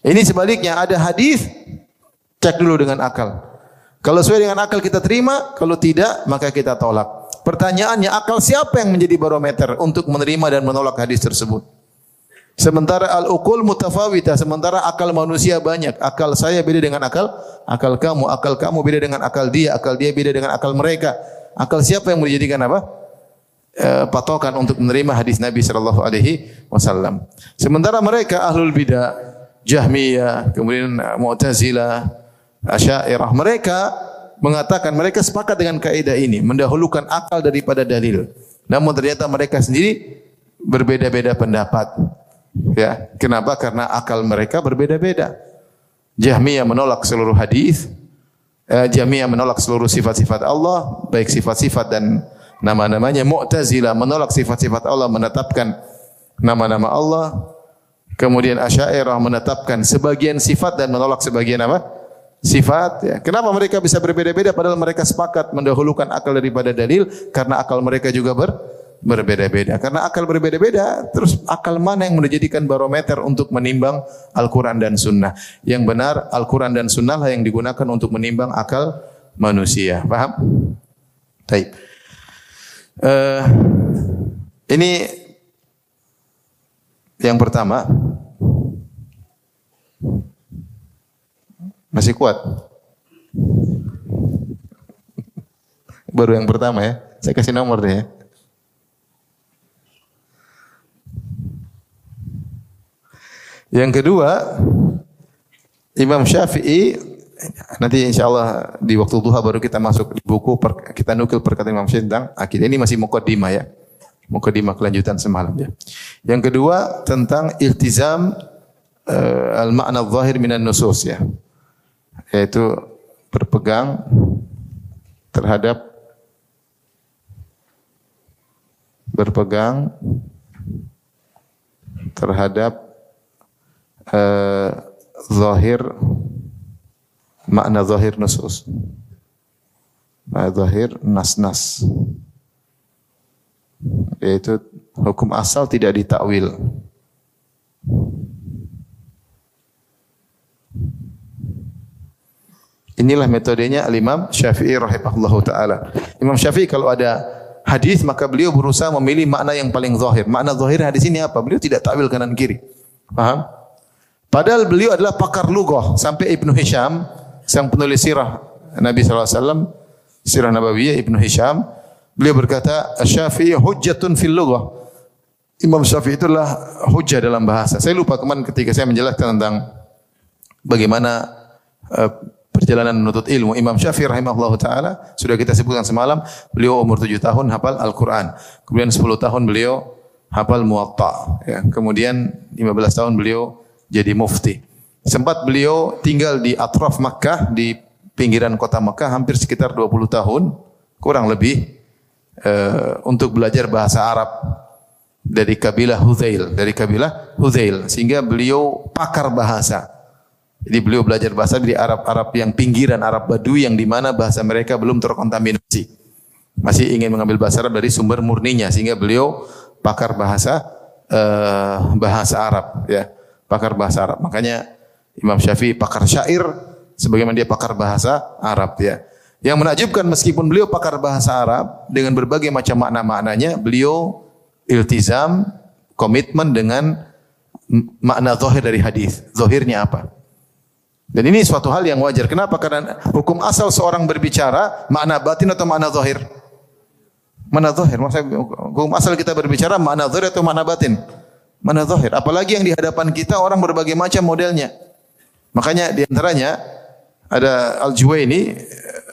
Ini sebaliknya ada hadis cek dulu dengan akal. Kalau sesuai dengan akal kita terima, kalau tidak maka kita tolak. Pertanyaannya akal siapa yang menjadi barometer untuk menerima dan menolak hadis tersebut? Sementara al-ukul mutafawita, sementara akal manusia banyak. Akal saya beda dengan akal akal kamu, akal kamu beda dengan akal dia, akal dia beda dengan akal mereka. Akal siapa yang menjadikan apa? E, patokan untuk menerima hadis Nabi sallallahu alaihi wasallam. Sementara mereka ahlul bidah, Jahmiyah, kemudian Mu'tazilah, Asy'ariyah, mereka mengatakan mereka sepakat dengan kaidah ini, mendahulukan akal daripada dalil. Namun ternyata mereka sendiri berbeda-beda pendapat. Ya, kenapa? Karena akal mereka berbeda-beda. Jahmiyah menolak seluruh hadis, eh, Jahmiyah menolak seluruh sifat-sifat Allah, baik sifat-sifat dan nama-namanya. Mu'tazilah menolak sifat-sifat Allah, menetapkan nama-nama Allah. Kemudian Asy'ariyah menetapkan sebagian sifat dan menolak sebagian apa? Sifat. Ya. Kenapa mereka bisa berbeda-beda padahal mereka sepakat mendahulukan akal daripada dalil karena akal mereka juga ber berbeda-beda. Karena akal berbeda-beda, terus akal mana yang menjadikan barometer untuk menimbang Al-Quran dan Sunnah? Yang benar, Al-Quran dan Sunnah lah yang digunakan untuk menimbang akal manusia. Paham? Baik. Uh, Ini yang pertama. Masih kuat. Baru yang pertama ya. Saya kasih nomor deh ya. Yang kedua, Imam Syafi'i nanti insya Allah di waktu duha baru kita masuk di buku kita nukil perkataan Imam Syafi'i tentang akidah. Ini masih mukaddimah ya. Mukaddimah kelanjutan semalam ya. Yang kedua tentang iltizam uh, al-ma'na zahir minan nusus ya. Yaitu berpegang terhadap berpegang terhadap uh, zahir makna zahir nusus. Makna zahir nas-nas. Yaitu hukum asal tidak ditakwil. Inilah metodenya Al-Imam Syafi'i rahimahullahu taala. Imam Syafi'i kalau ada hadis maka beliau berusaha memilih makna yang paling zahir. Makna zahir hadis ini apa? Beliau tidak takwil kanan kiri. Paham? Padahal beliau adalah pakar lughah sampai Ibnu Hisham sang penulis sirah Nabi SAW sirah Nabawiyah Ibnu Hisham beliau berkata Syafi'i hujjatun fil lughah Imam Syafi'i itulah hujjah dalam bahasa. Saya lupa kemarin ketika saya menjelaskan tentang bagaimana uh, perjalanan menuntut ilmu. Imam Syafi'i rahimahullah taala sudah kita sebutkan semalam, beliau umur 7 tahun hafal Al-Qur'an. Kemudian 10 tahun beliau hafal Muwatta, ya. Kemudian 15 tahun beliau jadi mufti. Sempat beliau tinggal di atraf Makkah, di pinggiran kota Makkah hampir sekitar 20 tahun, kurang lebih uh, untuk belajar bahasa Arab dari kabilah Huzail, dari kabilah Huzail sehingga beliau pakar bahasa. Jadi beliau belajar bahasa di Arab-Arab yang pinggiran Arab Badui yang di mana bahasa mereka belum terkontaminasi. Masih ingin mengambil bahasa Arab dari sumber murninya sehingga beliau pakar bahasa uh, bahasa Arab ya pakar bahasa Arab. Makanya Imam Syafi'i pakar syair sebagaimana dia pakar bahasa Arab ya. Yang menakjubkan meskipun beliau pakar bahasa Arab dengan berbagai macam makna-maknanya, beliau iltizam komitmen dengan makna zahir dari hadis. Zahirnya apa? Dan ini suatu hal yang wajar. Kenapa? Karena hukum asal seorang berbicara makna batin atau makna zahir? Mana zahir? Maksudnya hukum asal kita berbicara makna zahir atau makna batin? Mana zahir? Apalagi yang di hadapan kita orang berbagai macam modelnya. Makanya di antaranya ada Al-Juwaini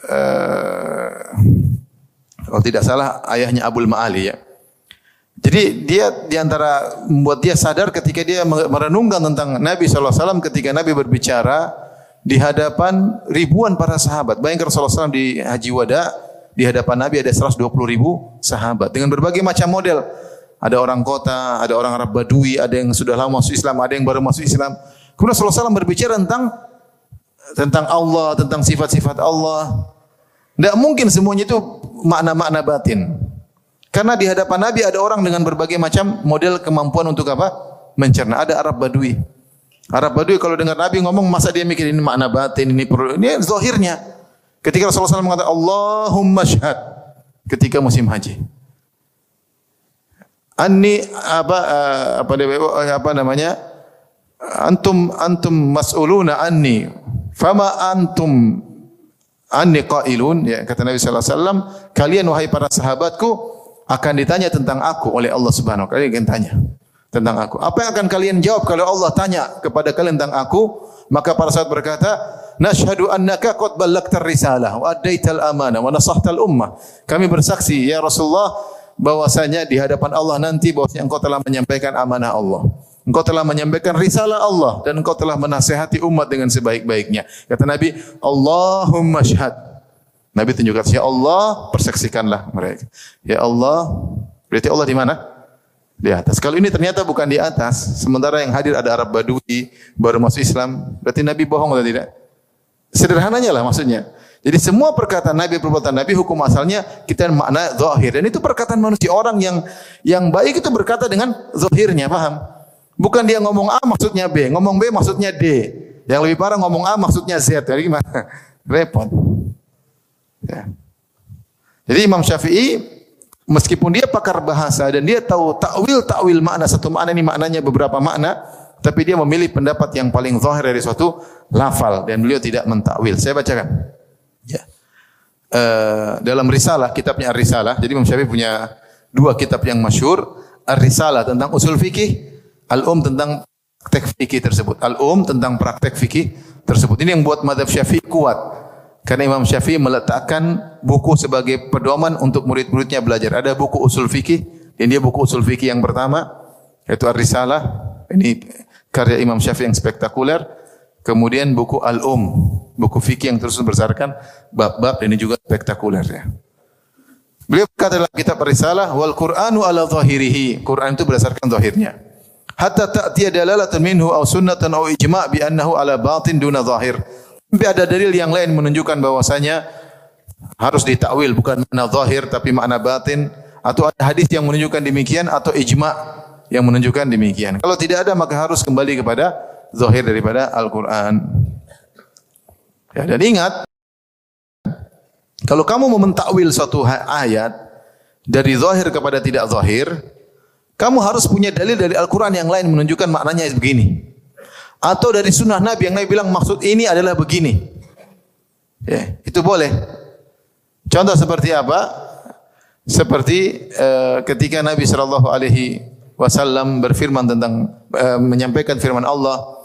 uh, kalau tidak salah ayahnya Abul Ma'ali ya. Jadi dia di antara membuat dia sadar ketika dia merenungkan tentang Nabi SAW ketika Nabi berbicara di hadapan ribuan para sahabat. Bayangkan Rasulullah SAW di Haji Wada, di hadapan Nabi ada 120 ribu sahabat dengan berbagai macam model. Ada orang kota, ada orang Arab Badui, ada yang sudah lama masuk Islam, ada yang baru masuk Islam. Kemudian Rasulullah SAW berbicara tentang tentang Allah, tentang sifat-sifat Allah. Tidak mungkin semuanya itu makna-makna batin. Karena di hadapan Nabi ada orang dengan berbagai macam model kemampuan untuk apa? Mencerna. Ada Arab Badui. Arab Badui kalau dengar Nabi ngomong masa dia mikir ini makna batin, ini perlu. Ini zahirnya. Ketika Rasulullah SAW mengatakan Allahumma syahad ketika musim haji. Anni apa uh, apa apa namanya? Antum antum mas'uluna anni. Fama antum anni qailun? Ya kata Nabi sallallahu alaihi wasallam kalian wahai para sahabatku akan ditanya tentang aku oleh Allah Subhanahu wa taala. Kalian tanya tentang aku. Apa yang akan kalian jawab kalau Allah tanya kepada kalian tentang aku? Maka para sahabat berkata nashhadu annaka qad ballagtar risalah wa addaital amanah wa nasahtal ummah kami bersaksi ya Rasulullah bahwasanya di hadapan Allah nanti bahwasanya engkau telah menyampaikan amanah Allah. Engkau telah menyampaikan risalah Allah dan engkau telah menasihati umat dengan sebaik-baiknya. Kata Nabi, Allahumma syahad. Nabi tunjukkan, ya Allah, persaksikanlah mereka. Ya Allah, berarti Allah di mana? Di atas. Kalau ini ternyata bukan di atas, sementara yang hadir ada Arab Badui, baru masuk Islam, berarti Nabi bohong atau tidak? Sederhananya lah maksudnya. Jadi semua perkataan Nabi, perbuatan Nabi, hukum asalnya kita makna zahir. Dan itu perkataan manusia orang yang yang baik itu berkata dengan zahirnya, paham? Bukan dia ngomong A maksudnya B, ngomong B maksudnya D. Yang lebih parah ngomong A maksudnya Z. Jadi gimana? Repot. Ya. Jadi Imam Syafi'i meskipun dia pakar bahasa dan dia tahu takwil takwil makna satu makna ini maknanya beberapa makna, tapi dia memilih pendapat yang paling zahir dari suatu lafal dan beliau tidak mentakwil. Saya bacakan. Uh, dalam risalah, kitabnya Ar-Risalah. Jadi Imam Syafi'i punya dua kitab yang masyhur, Ar-Risalah tentang usul fikih, Al-Um tentang praktek fikih tersebut. Al-Um tentang praktek fikih tersebut. Ini yang buat madhab Syafi'i kuat. Karena Imam Syafi'i meletakkan buku sebagai pedoman untuk murid-muridnya belajar. Ada buku usul fikih, dan dia buku usul fikih yang pertama, yaitu Ar-Risalah. Ini karya Imam Syafi'i yang spektakuler. Kemudian buku Al-Um, buku fikih yang terus bersarkan bab-bab ini juga spektakuler ya. Beliau berkata dalam kitab Risalah, wal Qur'anu ala zahirihi. Quran itu berdasarkan zahirnya. Hatta ta'tiya dalalatun minhu aw sunnatan aw ijma' bi annahu ala batin duna zahir. Tapi ada dalil yang lain menunjukkan bahwasanya harus ditakwil bukan makna zahir tapi makna batin atau ada hadis yang menunjukkan demikian atau ijma' yang menunjukkan demikian. Kalau tidak ada maka harus kembali kepada zahir daripada Al-Qur'an. Ya, dan ingat kalau kamu mau mentakwil suatu ayat dari zahir kepada tidak zahir, kamu harus punya dalil dari Al-Quran yang lain menunjukkan maknanya begini. Atau dari sunnah Nabi yang Nabi bilang maksud ini adalah begini. Ya, itu boleh. Contoh seperti apa? Seperti uh, ketika Nabi Shallallahu Alaihi Wasallam berfirman tentang uh, menyampaikan firman Allah,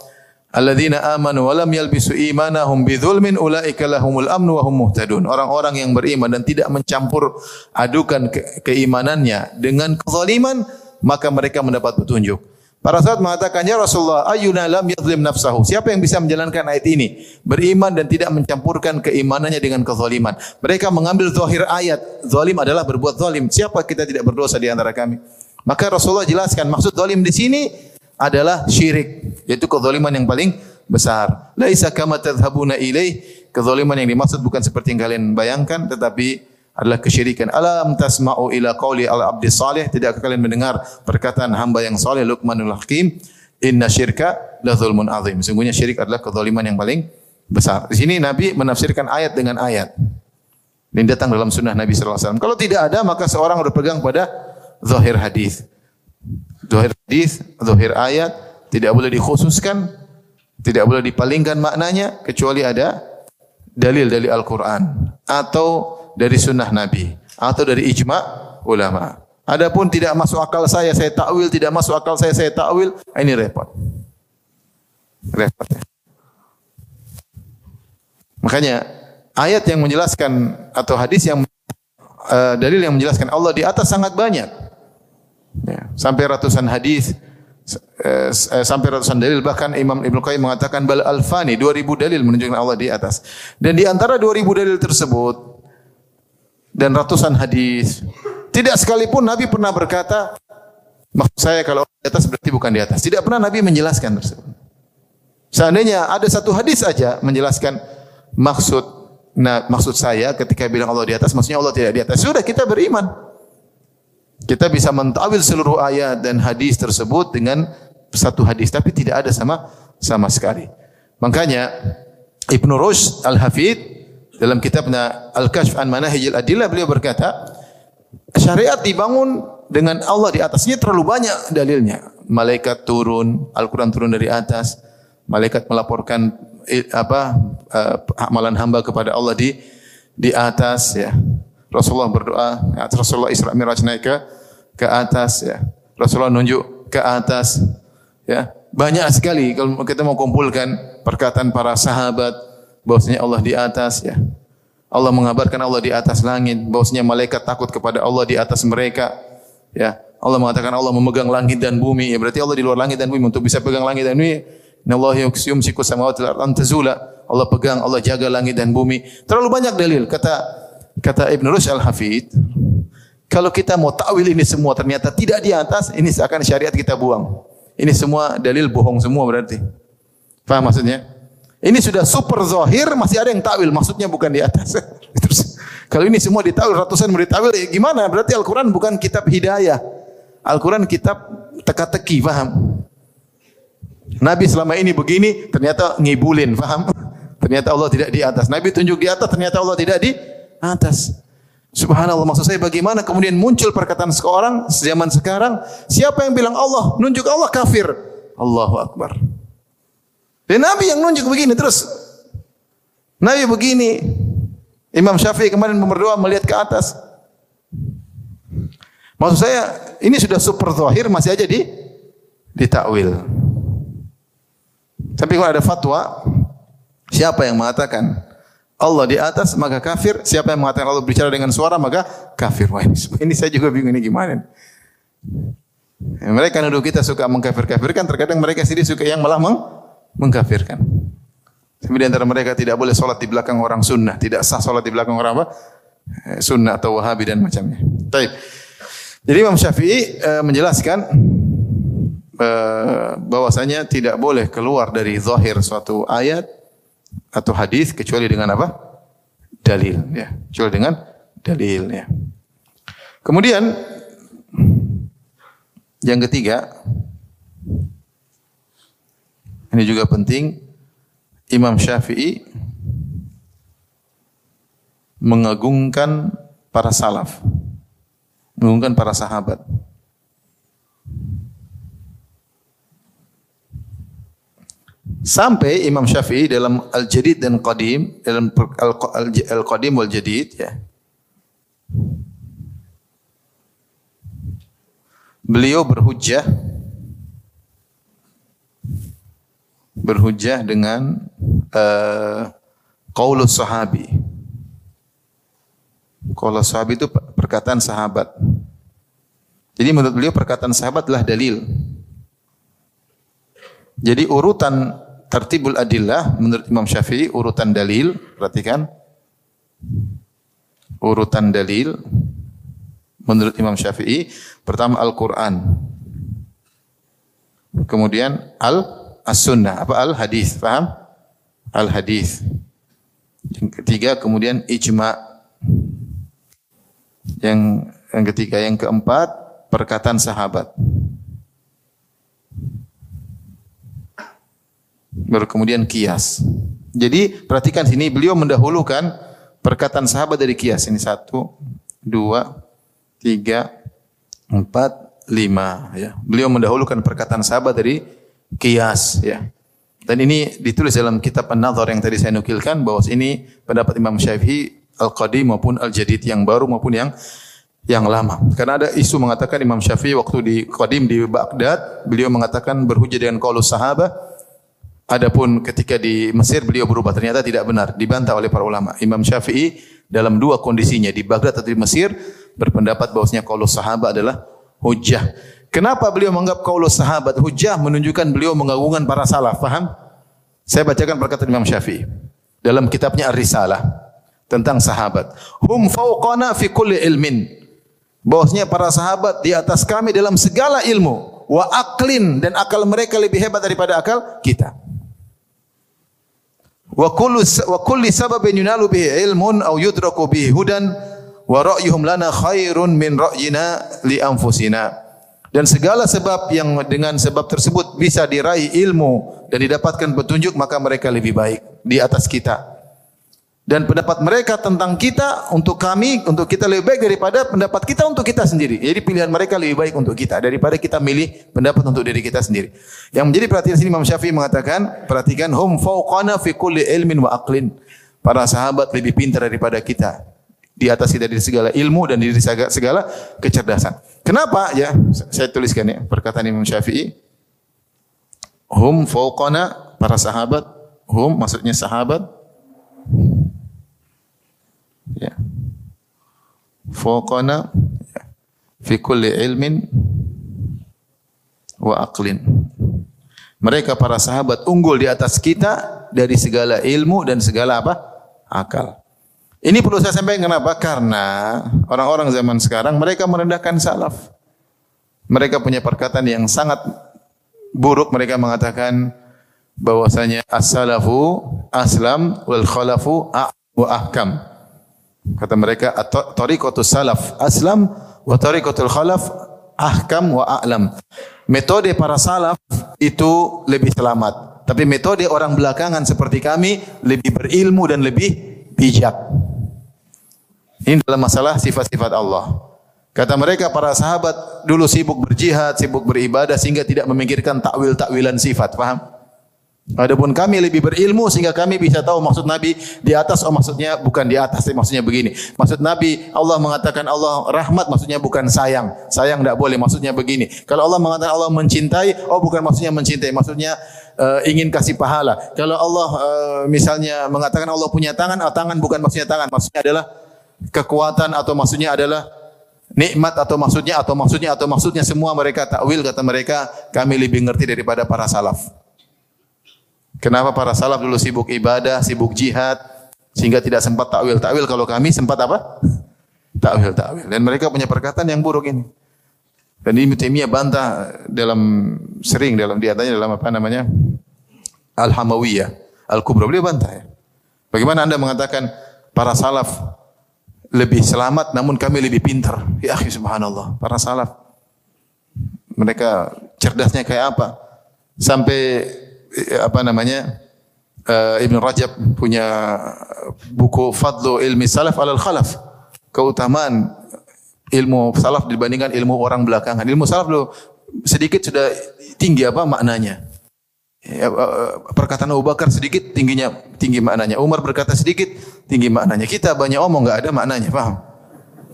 Alladzina amanu wa lam yalbisu imanahum bidzulmin ulaika lahumul amnu wa hum muhtadun. Orang-orang yang beriman dan tidak mencampur adukan ke keimanannya dengan kezaliman, maka mereka mendapat petunjuk. Para sahabat mengatakan, "Ya Rasulullah, ayyuna lam yadhlim nafsahu?" Siapa yang bisa menjalankan ayat ini? Beriman dan tidak mencampurkan keimanannya dengan kezaliman. Mereka mengambil zahir ayat, zalim adalah berbuat zalim. Siapa kita tidak berdosa di antara kami? Maka Rasulullah jelaskan maksud zalim di sini adalah syirik, yaitu kezaliman yang paling besar. Laisa kama tadhhabuna ilaih, kezaliman yang dimaksud bukan seperti yang kalian bayangkan tetapi adalah kesyirikan. Alam tasma'u ila qauli al-abdi salih, tidak kalian mendengar perkataan hamba yang saleh Luqmanul Hakim, inna syirka la zulmun azim. Sungguhnya syirik adalah kezaliman yang paling besar. Di sini Nabi menafsirkan ayat dengan ayat. Ini datang dalam sunnah Nabi SAW. Kalau tidak ada, maka seorang harus pegang pada zahir hadis. Zahir hadis, zahir ayat tidak boleh dikhususkan, tidak boleh dipalingkan maknanya kecuali ada dalil dari Al-Qur'an atau dari sunnah Nabi atau dari ijma ulama. Adapun tidak masuk akal saya saya takwil, tidak masuk akal saya saya takwil, ini repot. Repot ya. Makanya ayat yang menjelaskan atau hadis yang uh, dalil yang menjelaskan Allah di atas sangat banyak. Ya, sampai ratusan hadis eh, eh, sampai ratusan dalil bahkan Imam Ibnu Qayyim mengatakan bal alfani 2000 dalil menunjukkan Allah di atas. Dan di antara 2000 dalil tersebut dan ratusan hadis tidak sekalipun Nabi pernah berkata maksud saya kalau di atas berarti bukan di atas. Tidak pernah Nabi menjelaskan tersebut. Seandainya ada satu hadis saja menjelaskan maksud nah, maksud saya ketika bilang Allah di atas maksudnya Allah tidak di atas. Sudah kita beriman. Kita bisa mentawil seluruh ayat dan hadis tersebut dengan satu hadis tapi tidak ada sama sama sekali. Makanya Ibnu Rushd Al-Hafid dalam kitabnya Al-Kashf an Manahijil Adillah beliau berkata, syariat dibangun dengan Allah di atasnya terlalu banyak dalilnya. Malaikat turun, Al-Qur'an turun dari atas, malaikat melaporkan eh, apa uh, amalan hamba kepada Allah di di atas ya. Rasulullah berdoa, Rasulullah Isra Miraj naik ke ke atas ya. Rasulullah nunjuk ke atas ya. Banyak sekali kalau kita mau kumpulkan perkataan para sahabat bahwasanya Allah di atas ya. Allah mengabarkan Allah di atas langit, bahwasanya malaikat takut kepada Allah di atas mereka. Ya. Allah mengatakan Allah memegang langit dan bumi. Ya berarti Allah di luar langit dan bumi untuk bisa pegang langit dan bumi. Innallaha yumsiku samawati wal ardi tazula. Allah pegang, Allah jaga langit dan bumi. Terlalu banyak dalil kata Kata Ibn Rushd Al-Hafid, kalau kita mau takwil ini semua ternyata tidak di atas, ini seakan syariat kita buang. Ini semua dalil bohong semua berarti. Faham maksudnya? Ini sudah super zahir, masih ada yang takwil, maksudnya bukan di atas. Terus, kalau ini semua ditakwil, ratusan murid takwil, ya gimana? Berarti Al-Quran bukan kitab hidayah. Al-Quran kitab teka-teki, faham? Nabi selama ini begini, ternyata ngibulin, faham? Ternyata Allah tidak di atas. Nabi tunjuk di atas, ternyata Allah tidak di atas. Subhanallah maksud saya bagaimana kemudian muncul perkataan seorang zaman sekarang siapa yang bilang Allah nunjuk Allah kafir? Allahu Akbar. Dan Nabi yang nunjuk begini terus. Nabi begini Imam Syafi'i kemarin berdoa melihat ke atas. Maksud saya ini sudah super zahir masih aja di ditakwil tapi kalau ada fatwa siapa yang mengatakan Allah di atas maka kafir. Siapa yang mengatakan Allah bicara dengan suara maka kafir. Wah ini, saya juga bingung ini gimana. Ya, mereka nuduh kita suka mengkafir-kafirkan, terkadang mereka sendiri suka yang malah meng mengkafirkan. Tapi di antara mereka tidak boleh sholat di belakang orang sunnah, tidak sah sholat di belakang orang apa? Eh, sunnah atau wahabi dan macamnya. Baik. Jadi Imam Syafi'i e, menjelaskan e, bahwasanya tidak boleh keluar dari zahir suatu ayat atau hadis kecuali dengan apa? Dalil ya. Kecuali dengan dalil ya. Kemudian yang ketiga ini juga penting Imam Syafi'i mengagungkan para salaf, mengagungkan para sahabat. Sampai Imam Syafi'i dalam Al-Jadid dan Qadim, dalam Al-Qadim wal Jadid ya. Beliau berhujjah berhujjah dengan uh, sahabi. Qaulus sahabi itu perkataan sahabat. Jadi menurut beliau perkataan sahabat adalah dalil. Jadi urutan Tertibul adillah menurut Imam Syafi'i urutan dalil, perhatikan. Urutan dalil menurut Imam Syafi'i pertama Al-Qur'an. Kemudian al as-sunnah, apa al-hadis, paham? Al-hadis. Yang ketiga kemudian ijma. Yang yang ketiga, yang keempat perkataan sahabat. Baru kemudian kias. Jadi perhatikan sini beliau mendahulukan perkataan sahabat dari kias. Ini satu, dua, tiga, empat, lima. Ya. Beliau mendahulukan perkataan sahabat dari kias. Ya. Dan ini ditulis dalam kitab An-Nadhar yang tadi saya nukilkan bahwa ini pendapat Imam Syafi'i Al-Qadim maupun Al-Jadid yang baru maupun yang yang lama. Karena ada isu mengatakan Imam Syafi'i waktu di Qadim di Baghdad, beliau mengatakan berhujjah dengan qaulus sahabat Adapun ketika di Mesir beliau berubah ternyata tidak benar, dibantah oleh para ulama. Imam Syafi'i dalam dua kondisinya di Baghdad atau di Mesir berpendapat bahwasanya kalau sahabat adalah hujjah. Kenapa beliau menganggap kaulah sahabat hujjah menunjukkan beliau mengagungkan para salaf, paham? Saya bacakan perkataan Imam Syafi'i dalam kitabnya Ar-Risalah tentang sahabat. Hum fauqana fi kulli ilmin. Bahwasanya para sahabat di atas kami dalam segala ilmu wa aklin dan akal mereka lebih hebat daripada akal kita. Wa kullu wa kulli sababin yunalu bihi ilmun aw yudraku bihi hudan wa ra'yuhum lana khairun min ra'yina li anfusina. Dan segala sebab yang dengan sebab tersebut bisa diraih ilmu dan didapatkan petunjuk maka mereka lebih baik di atas kita dan pendapat mereka tentang kita untuk kami untuk kita lebih baik daripada pendapat kita untuk kita sendiri. Jadi pilihan mereka lebih baik untuk kita daripada kita milih pendapat untuk diri kita sendiri. Yang menjadi perhatian sini Imam Syafi'i mengatakan, perhatikan hum fauqana fi kulli ilmin wa aqlin. Para sahabat lebih pintar daripada kita. Di atas kita dari segala ilmu dan dari segala kecerdasan. Kenapa? Ya, saya tuliskan ya perkataan Imam Syafi'i. Hum fauqana para sahabat, hum maksudnya sahabat Ya. Fawqana ya. fi kulli ilmin wa aqlin. Mereka para sahabat unggul di atas kita dari segala ilmu dan segala apa? akal. Ini perlu saya sampaikan kenapa? Karena orang-orang zaman sekarang mereka merendahkan salaf. Mereka punya perkataan yang sangat buruk. Mereka mengatakan bahwasanya as-salafu aslam wal khalafu wa ahkam. Kata mereka tariqatus salaf aslam wa tariqatul khalaf ahkam wa a'lam. Metode para salaf itu lebih selamat. Tapi metode orang belakangan seperti kami lebih berilmu dan lebih bijak. Ini dalam masalah sifat-sifat Allah. Kata mereka para sahabat dulu sibuk berjihad, sibuk beribadah sehingga tidak memikirkan takwil-takwilan sifat, paham? Adapun kami lebih berilmu sehingga kami bisa tahu maksud Nabi di atas oh maksudnya bukan di atas maksudnya begini. Maksud Nabi Allah mengatakan Allah rahmat maksudnya bukan sayang. Sayang tidak boleh maksudnya begini. Kalau Allah mengatakan Allah mencintai oh bukan maksudnya mencintai maksudnya uh, ingin kasih pahala. Kalau Allah uh, misalnya mengatakan Allah punya tangan oh, tangan bukan maksudnya tangan maksudnya adalah kekuatan atau maksudnya adalah nikmat atau maksudnya atau maksudnya atau maksudnya semua mereka takwil kata mereka kami lebih ngerti daripada para salaf. Kenapa para salaf dulu sibuk ibadah, sibuk jihad, sehingga tidak sempat takwil. Takwil kalau kami sempat apa? takwil, takwil. Dan mereka punya perkataan yang buruk ini. Dan ini Taimiyah bantah dalam sering dalam di antaranya dalam apa namanya Al Hamawiyah, Al Kubra beliau bantah ya. Bagaimana anda mengatakan para salaf lebih selamat namun kami lebih pintar? Ya subhanallah, para salaf mereka cerdasnya kayak apa? Sampai apa namanya uh, Ibn Rajab punya buku Fadlu Ilmi Salaf alal Khalaf. Keutamaan ilmu salaf dibandingkan ilmu orang belakangan. Ilmu salaf dulu sedikit sudah tinggi apa maknanya? Ya, eh, perkataan Abu Bakar sedikit tingginya tinggi maknanya. Umar berkata sedikit tinggi maknanya. Kita banyak omong nggak ada maknanya paham?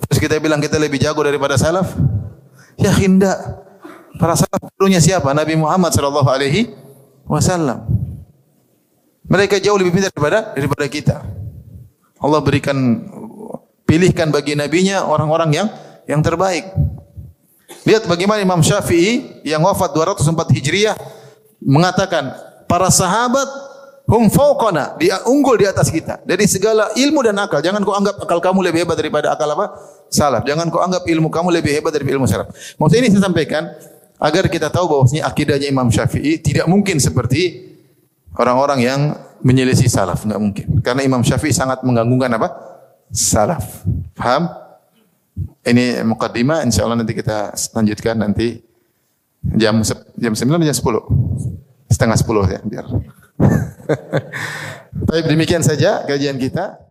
Terus kita bilang kita lebih jago daripada salaf? Ya hinda para salaf dulunya siapa? Nabi Muhammad sallallahu alaihi wasallam. Mereka jauh lebih pintar daripada daripada kita. Allah berikan pilihkan bagi nabinya orang-orang yang yang terbaik. Lihat bagaimana Imam Syafi'i yang wafat 204 Hijriah mengatakan para sahabat hum fauqana, dia unggul di atas kita dari segala ilmu dan akal. Jangan kau anggap akal kamu lebih hebat daripada akal apa? Salaf. Jangan kau anggap ilmu kamu lebih hebat daripada ilmu salaf. Maksud ini saya sampaikan agar kita tahu bahwasanya akidahnya Imam Syafi'i tidak mungkin seperti orang-orang yang menyelisih salaf, enggak mungkin. Karena Imam Syafi'i sangat mengganggukan apa? Salaf. Paham? Ini mukaddimah insyaallah nanti kita lanjutkan nanti jam jam 9 jam 10. Setengah 10 ya biar. Baik demikian saja kajian kita.